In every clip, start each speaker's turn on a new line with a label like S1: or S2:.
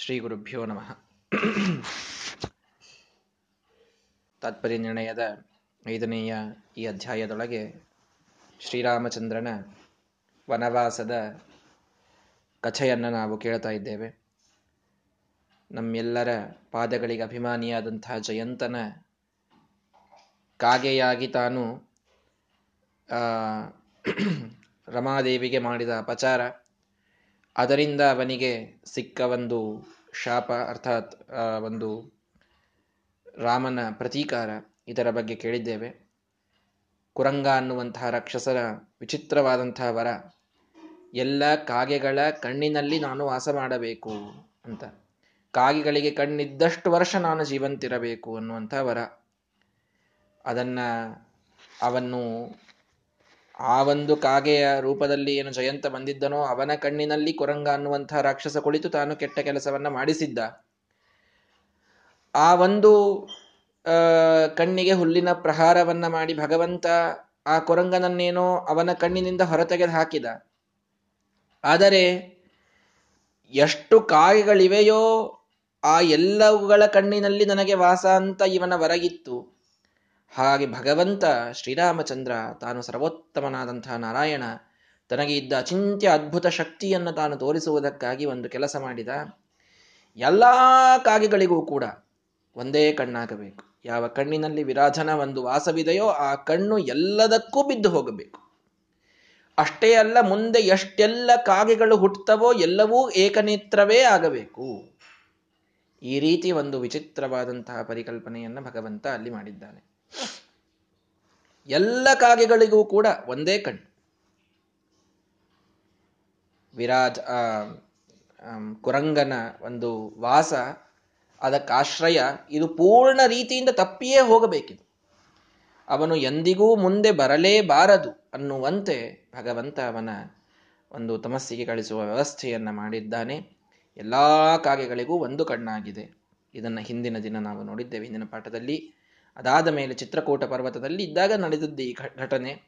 S1: ಶ್ರೀ ಗುರುಭ್ಯೋ ನಮಃ. ತಾತ್ಪರ್ಯ ನಿರ್ಣಯದ ಐದನೆಯ ಈ ಅಧ್ಯಾಯದೊಳಗೆ ಶ್ರೀರಾಮಚಂದ್ರನ ವನವಾಸದ ಕಥೆಯನ್ನು ನಾವು ಕೇಳ್ತಾ ಇದ್ದೇವೆ. ನಮ್ಮೆಲ್ಲರ ಪಾದಗಳಿಗೆ ಅಭಿಮಾನಿಯಾದಂತಹ ಜಯಂತನ ಕಾಗೆಯಾಗಿ ತಾನು ರಮಾದೇವಿಗೆ ಮಾಡಿದ ಅಪಚಾರ ಅದರಿಂದ ಅವನಿಗೆ ಸಿಕ್ಕ ಒಂದು ಶಾಪ, ಅರ್ಥಾತ್ ಒಂದು ರಾಮನ ಪ್ರತೀಕಾರ ಇದರ ಬಗ್ಗೆ ಕೇಳಿದ್ದೇವೆ. ಕುರಂಗ ಅನ್ನುವಂತಹ ರಾಕ್ಷಸರ ವಿಚಿತ್ರವಾದಂತಹ ವರ ಎಲ್ಲ ಕಾಗೆಗಳ ಕಣ್ಣಿನಲ್ಲಿ ನಾನು ವಾಸ ಮಾಡಬೇಕು ಅಂತ. ಕಾಗೆಗಳಿಗೆ ಕಣ್ಣಿದ್ದಷ್ಟು ವರ್ಷ ನಾನು ಜೀವಂತಿರಬೇಕು ಅನ್ನುವಂಥ ವರ. ಅದನ್ನ ಅವನ್ನು ಆ ಒಂದು ಕಾಗೆಯ ರೂಪದಲ್ಲಿ ಏನು ಜಯಂತ ಬಂದಿದ್ದನೋ ಅವನ ಕಣ್ಣಿನಲ್ಲಿ ಕುರಂಗ ಅನ್ನುವಂತಹ ರಾಕ್ಷಸ ಕುಳಿತು ತಾನು ಕೆಟ್ಟ ಕೆಲಸವನ್ನ ಮಾಡಿಸಿದ್ದ. ಆ ಒಂದು ಕಣ್ಣಿಗೆ ಹುಲ್ಲಿನ ಪ್ರಹಾರವನ್ನ ಮಾಡಿ ಭಗವಂತ ಆ ಕುರಂಗನನ್ನೇನೋ ಅವನ ಕಣ್ಣಿನಿಂದ ಹೊರತೆಗೆದು ಹಾಕಿದ ಆದರೆ ಎಷ್ಟು ಕಾಗೆಗಳಿವೆಯೋ ಆ ಎಲ್ಲವುಗಳ ಕಣ್ಣಿನಲ್ಲಿ ನನಗೆ ವಾಸ ಅಂತ ಇವನ ಹೊರಗಿತ್ತು ಹಾಗೆ ಭಗವಂತ ಶ್ರೀರಾಮಚಂದ್ರ, ತಾನು ಸರ್ವೋತ್ತಮನಾದಂತಹ ನಾರಾಯಣ ತನಗೆ ಇದ್ದ ಅಚಿಂತ್ಯ ಅದ್ಭುತ ಶಕ್ತಿಯನ್ನು ತಾನು ತೋರಿಸುವುದಕ್ಕಾಗಿ ಒಂದು ಕೆಲಸ ಮಾಡಿದ. ಎಲ್ಲ ಕಾಗೆಗಳಿಗೂ ಕೂಡ ಒಂದೇ ಕಣ್ಣಾಗಬೇಕು. ಯಾವ ಕಣ್ಣಿನಲ್ಲಿ ವಿರಾಧನ ಒಂದು ವಾಸವಿದೆಯೋ ಆ ಕಣ್ಣು ಎಲ್ಲದಕ್ಕೂ ಬಿದ್ದು ಹೋಗಬೇಕು. ಅಷ್ಟೇ ಅಲ್ಲ, ಮುಂದೆ ಎಷ್ಟೆಲ್ಲ ಕಾಗೆಗಳು ಹುಟ್ಟುತ್ತವೋ ಎಲ್ಲವೂ ಏಕನೇತ್ರವೇ ಆಗಬೇಕು. ಈ ರೀತಿ ಒಂದು ವಿಚಿತ್ರವಾದಂತಹ ಪರಿಕಲ್ಪನೆಯನ್ನು ಭಗವಂತ ಅಲ್ಲಿ ಮಾಡಿದ್ದಾನೆ. ಎಲ್ಲ ಕಾಗೆಗಳಿಗೂ ಕೂಡ ಒಂದೇ ಕಣ್ಣು. ವಿರಾಜ್ ಕುರಂಗನ ಒಂದು ವಾಸ ಅದಕ್ಕಾಶ್ರಯ ಇದು ಪೂರ್ಣ ರೀತಿಯಿಂದ ತಪ್ಪಿಯೇ ಹೋಗಬೇಕಿದು. ಅವನು ಎಂದಿಗೂ ಮುಂದೆ ಬರಲೇಬಾರದು ಅನ್ನುವಂತೆ ಭಗವಂತ ಅವನ ಒಂದು ತಮಸ್ಸಿಗೆ ಕಳಿಸುವ ವ್ಯವಸ್ಥೆಯನ್ನು ಮಾಡಿದ್ದಾನೆ. ಎಲ್ಲ ಕಾಗೆಗಳಿಗೂ ಒಂದು ಕಣ್ಣಾಗಿದೆ. ಇದನ್ನು ಹಿಂದಿನ ದಿನ ನಾವು ನೋಡಿದ್ದೇವೆ. ಹಿಂದಿನ ಪಾಠದಲ್ಲಿ ಅದಾದ ಮೇಲೆ ಚಿತ್ರಕೂಟ ಪರ್ವತದಲ್ಲಿ ಇದ್ದಾಗ ನಡೆದದ್ದು ಈ ಘಟನೆ.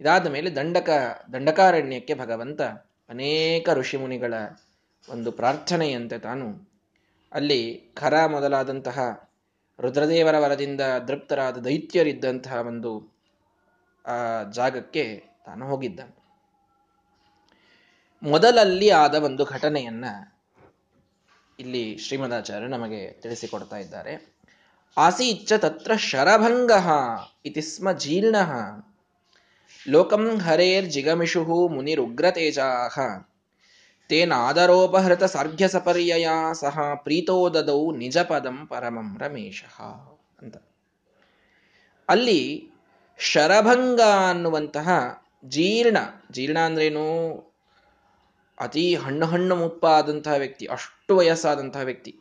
S1: ಇದಾದ ಮೇಲೆ ದಂಡಕ, ದಂಡಕಾರಣ್ಯಕ್ಕೆ ಭಗವಂತ ಅನೇಕ ಋಷಿಮುನಿಗಳ ಒಂದು ಪ್ರಾರ್ಥನೆಯಂತೆ ತಾನು ಅಲ್ಲಿ ಖರ ಮೊದಲಾದಂತಹ ರುದ್ರದೇವರ ವರದಿಂದ ದೃಪ್ತರಾದ ದೈತ್ಯರಿದ್ದಂತಹ ಒಂದು, ಆ, ಜಾಗಕ್ಕೆ ತಾನು ಹೋಗಿದ್ದ ಮೊದಲಲ್ಲಿ ಆದ ಒಂದು ಘಟನೆಯನ್ನ ಇಲ್ಲಿ ಶ್ರೀಮದಾಚಾರ್ಯ ನಮಗೆ ತಿಳಿಸಿಕೊಡ್ತಾ ಇದ್ದಾರೆ. ಆಸೀಚ್ಚ ತತ್ರ ಶರಭಂಗ ಇತಿ ಸ್ಮ ಜೀರ್ಣ ಲೋಕಂ ಹರೇರ್ಜಿಗಮಿಷು ತೇನ ತೇನಾದರೋಪಹೃತ ಸಾರ್ಘ್ಯ ಸಪರ್ಯಯ ಸಹ ಪ್ರೀತೋದದೌ ನಿಜ ಪದಂ ಪರಮಂ ರಮೇಶ ಅಂತ ಅಲ್ಲಿ ಶರಭಂಗ ಅನ್ನುವಂತಹ ಜೀರ್ಣ ಜೀರ್ಣ ಅಂದ್ರೇನು? ಅತಿ ಹಣ್ಣು ಹಣ್ಣು ಮುಪ್ಪಾದಂತಹ ವ್ಯಕ್ತಿ, ಅಷ್ಟು ವಯಸ್ಸಾದಂತಹ ವ್ಯಕ್ತಿ.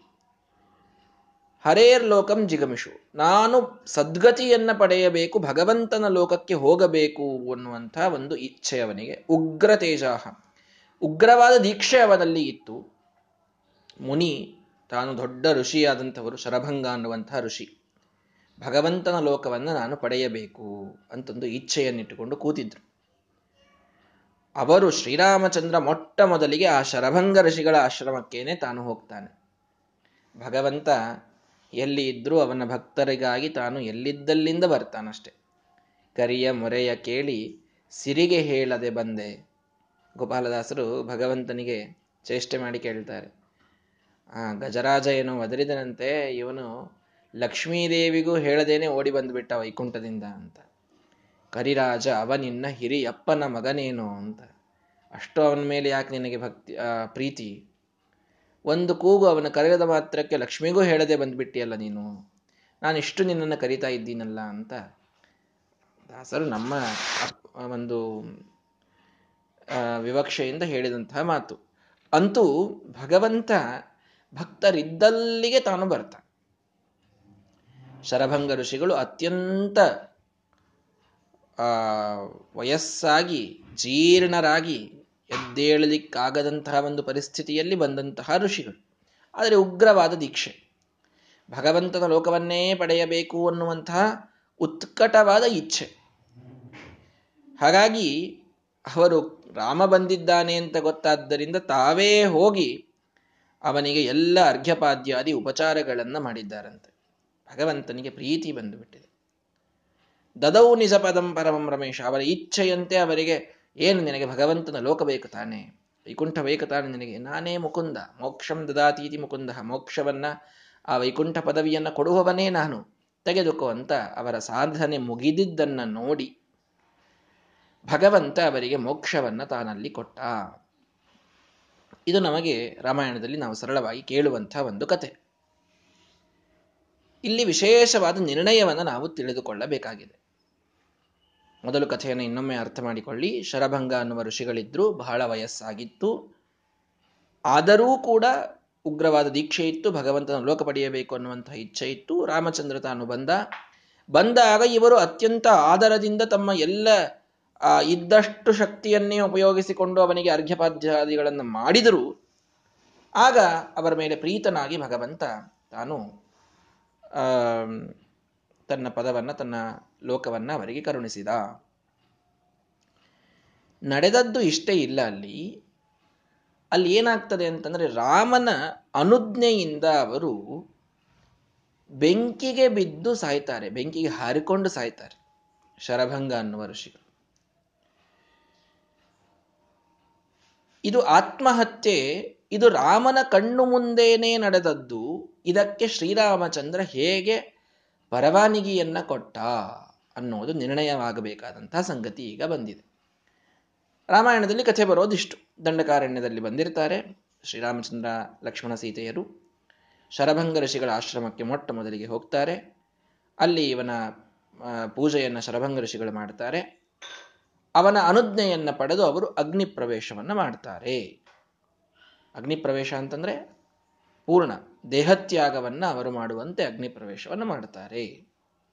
S1: ಹರೇರ್ ಲೋಕಂ ಜಿಗಮಿಷು ನಾನು ಸದ್ಗತಿಯನ್ನು ಪಡೆಯಬೇಕು, ಭಗವಂತನ ಲೋಕಕ್ಕೆ ಹೋಗಬೇಕು ಅನ್ನುವಂಥ ಒಂದು ಇಚ್ಛೆ ಅವನಿಗೆ. ಉಗ್ರ ತೇಜಾಹ ಉಗ್ರವಾದ ದೀಕ್ಷೆ ಅವನಲ್ಲಿ ಇತ್ತು. ಮುನಿ, ತಾನು ದೊಡ್ಡ ಋಷಿಯಾದಂಥವರು, ಶರಭಂಗ ಅನ್ನುವಂಥ ಋಷಿ. ಭಗವಂತನ ಲೋಕವನ್ನು ನಾನು ಪಡೆಯಬೇಕು ಅಂತಂದು ಇಚ್ಛೆಯನ್ನಿಟ್ಟುಕೊಂಡು ಕೂತಿದ್ರು. ಅವರು ಶ್ರೀರಾಮಚಂದ್ರ ಮೊಟ್ಟ ಮೊದಲಿಗೆ ಆ ಶರಭಂಗ ಋಷಿಗಳ ಆಶ್ರಮಕ್ಕೇನೆ ತಾನು ಹೋಗ್ತಾನೆ. ಭಗವಂತ ಎಲ್ಲಿ ಇದ್ರೂ ಅವನ ಭಕ್ತರಿಗಾಗಿ ತಾನು ಎಲ್ಲಿದ್ದಲ್ಲಿಂದ ಬರ್ತಾನಷ್ಟೆ. ಕರಿಯ ಮೊರೆಯ ಕೇಳಿ ಸಿರಿಗೆ ಹೇಳದೆ ಬಂದೆ. ಗೋಪಾಲದಾಸರು ಭಗವಂತನಿಗೆ ಚೇಷ್ಟೆ ಮಾಡಿ ಕೇಳ್ತಾರೆ. ಆ ಗಜರಾಜ ಏನೋ ಒದರಿದನಂತೆ ಇವನು ಲಕ್ಷ್ಮೀದೇವಿಗೂ ಹೇಳದೇನೆ ಓಡಿ ಬಂದುಬಿಟ್ಟ ವೈಕುಂಠದಿಂದ ಅಂತ. ಕರಿರಾಜ ಅವನಿನ್ನ ಹಿರಿಯಪ್ಪನ ಮಗನೇನು ಅಂತ. ಅಷ್ಟು ಅವನ ಮೇಲೆ ಯಾಕೆ ನಿನಗೆ ಭಕ್ತಿ ಪ್ರೀತಿ? ಒಂದು ಕೂಗು ಅವನ ಕರೆಯದ ಮಾತ್ರಕ್ಕೆ ಲಕ್ಷ್ಮಿಗೂ ಹೇಳದೆ ಬಂದ್ಬಿಟ್ಟಿಯಲ್ಲ ನೀನು? ನಾನು ಇಷ್ಟು ನಿನ್ನನ್ನು ಕರಿತಾ ಇದ್ದೀನಲ್ಲ ಅಂತ. ದಾಸರು ನಮ್ಮ ಒಂದು ವಿವಕ್ಷೆಯಿಂದ ಹೇಳಿದಂತಹ ಮಾತು. ಅಂತೂ ಭಗವಂತ ಭಕ್ತರಿದ್ದಲ್ಲಿಗೆ ತಾನು ಬರ್ತಾನೆ. ಶರಭಂಗ ಋಷಿಗಳು ಅತ್ಯಂತ ವಯಸ್ಸಾಗಿ, ಜೀರ್ಣರಾಗಿ ಎದ್ದೇಳಲಿಕ್ಕಾಗದಂತಹ ಒಂದು ಪರಿಸ್ಥಿತಿಯಲ್ಲಿ ಬಂದಂತಹ ಋಷಿಗಳು. ಆದರೆ ಉಗ್ರವಾದ ದೀಕ್ಷೆ. ಭಗವಂತನ ಲೋಕವನ್ನೇ ಪಡೆಯಬೇಕು ಅನ್ನುವಂತಹ ಉತ್ಕಟವಾದ ಇಚ್ಛೆ. ಹಾಗಾಗಿ ಅವರು ರಾಮ ಬಂದಿದ್ದಾನೆ ಅಂತ ಗೊತ್ತಾದ್ದರಿಂದ ತಾವೇ ಹೋಗಿ ಅವನಿಗೆ ಎಲ್ಲ ಅರ್ಘ್ಯಪಾದ್ಯಾದಿ ಉಪಚಾರಗಳನ್ನು ಮಾಡಿದ್ದಾರಂತೆ. ಭಗವಂತನಿಗೆ ಪ್ರೀತಿ ಬಂದುಬಿಟ್ಟಿದೆ. ದದೌ ನಿಜ ಪದಂ ಪರಮಂ ರಮೇಶ, ಅವರ ಇಚ್ಛೆಯಂತೆ ಅವರಿಗೆ ಏನು ನಿನಗೆ ಭಗವಂತನ ಲೋಕ ಬೇಕು ತಾನೆ? ವೈಕುಂಠ ಬೇಕು ತಾನೆ ನಿನಗೆ? ನಾನೇ ಮುಕುಂದ. ಮೋಕ್ಷಂ ದದಾತೀತಿ ಮುಕುಂದ. ಮೋಕ್ಷವನ್ನ, ಆ ವೈಕುಂಠ ಪದವಿಯನ್ನು ಕೊಡುವವನೇ ನಾನು. ತೆಗೆದುಕೋ ಅಂತ ಅವರ ಸಾಧನೆ ಮುಗಿದಿದ್ದನ್ನ ನೋಡಿ ಭಗವಂತ ಅವರಿಗೆ ಮೋಕ್ಷವನ್ನ ತಾನಲ್ಲಿ ಕೊಟ್ಟ. ಇದು ನಮಗೆ ರಾಮಾಯಣದಲ್ಲಿ ನಾವು ಸರಳವಾಗಿ ಕೇಳುವಂತಹ ಒಂದು ಕತೆ. ಇಲ್ಲಿ ವಿಶೇಷವಾದ ನಿರ್ಣಯವನ್ನು ನಾವು ತಿಳಿದುಕೊಳ್ಳಬೇಕಾಗಿದೆ. ಮೊದಲು ಕಥೆಯನ್ನು ಇನ್ನೊಮ್ಮೆ ಅರ್ಥ ಮಾಡಿಕೊಳ್ಳಿ. ಶರಭಂಗ ಅನ್ನುವ ಋಷಿಗಳಿದ್ರು, ಬಹಳ ವಯಸ್ಸಾಗಿತ್ತು. ಆದರೂ ಕೂಡ ಉಗ್ರವಾದ ದೀಕ್ಷೆ ಇತ್ತು, ಭಗವಂತನ ಲೋಕ ಪಡೆಯಬೇಕು ಅನ್ನುವಂತಹ ಇಚ್ಛೆ ಇತ್ತು. ರಾಮಚಂದ್ರ ತಾನು ಬಂದ. ಬಂದಾಗ ಇವರು ಅತ್ಯಂತ ಆದರದಿಂದ ತಮ್ಮ ಎಲ್ಲ ಇದ್ದಷ್ಟು ಶಕ್ತಿಯನ್ನೇ ಉಪಯೋಗಿಸಿಕೊಂಡು ಅವನಿಗೆ ಅರ್ಘ್ಯಪಾದ್ಯಾದಿಗಳನ್ನು ಮಾಡಿದರು. ಆಗ ಅವರ ಮೇಲೆ ಪ್ರೀತನಾಗಿ ಭಗವಂತ ತಾನು ತನ್ನ ಪದವನ್ನು ತನ್ನ ಲೋಕವನ್ನ ಅವರಿಗೆ ಕರುಣಿಸಿದ. ನಡೆದದ್ದು ಇಷ್ಟೇ ಇಲ್ಲ ಅಲ್ಲಿ. ಅಲ್ಲಿ ಏನಾಗ್ತದೆ ಅಂತಂದ್ರೆ ರಾಮನ ಅನುಜ್ಞೆಯಿಂದ ಅವರು ಬೆಂಕಿಗೆ ಬಿದ್ದು ಸಾಯ್ತಾರೆ, ಬೆಂಕಿಗೆ ಹಾರಿಕೊಂಡು ಸಾಯ್ತಾರೆ ಶರಭಂಗ ಅನ್ನುವ ಋಷಿಗಳು. ಇದು ಆತ್ಮಹತ್ಯೆ, ಇದು ರಾಮನ ಕಣ್ಣು ಮುಂದೇನೆ ನಡೆದದ್ದು, ಇದಕ್ಕೆ ಶ್ರೀರಾಮಚಂದ್ರ ಹೇಗೆ ಪರವಾನಗಿಯನ್ನ ಕೊಟ್ಟ? ಅನ್ನೋದು ನಿರ್ಣಯವಾಗಬೇಕಾದಂತಹ ಸಂಗತಿ ಈಗ ಬಂದಿದೆ. ರಾಮಾಯಣದಲ್ಲಿ ಕಥೆ ಬರೋದಿಷ್ಟು. ದಂಡಕಾರಣ್ಯದಲ್ಲಿ ಬಂದಿರ್ತಾರೆ. ಶ್ರೀರಾಮಚಂದ್ರ, ಲಕ್ಷ್ಮಣ ಸೀತೆಯರು ಶರಭಂಗ ಋಷಿಗಳ ಆಶ್ರಮಕ್ಕೆ ಮೊಟ್ಟ ಮೊದಲಿಗೆ ಹೋಗ್ತಾರೆ. ಅಲ್ಲಿ ಇವನ ಪೂಜೆಯನ್ನು ಶರಭಂಗ ಋಷಿಗಳು ಮಾಡ್ತಾರೆ. ಅವನ ಅನುಜ್ಞೆಯನ್ನು ಪಡೆದು ಅವರು ಅಗ್ನಿ ಪ್ರವೇಶವನ್ನು ಮಾಡ್ತಾರೆ. ಅಗ್ನಿ ಪ್ರವೇಶ ಅಂತಂದ್ರೆ ಪೂರ್ಣ ದೇಹತ್ಯಾಗವನ್ನು ಅವರು ಮಾಡುವಂತೆ ಅಗ್ನಿ ಪ್ರವೇಶವನ್ನು ಮಾಡುತ್ತಾರೆ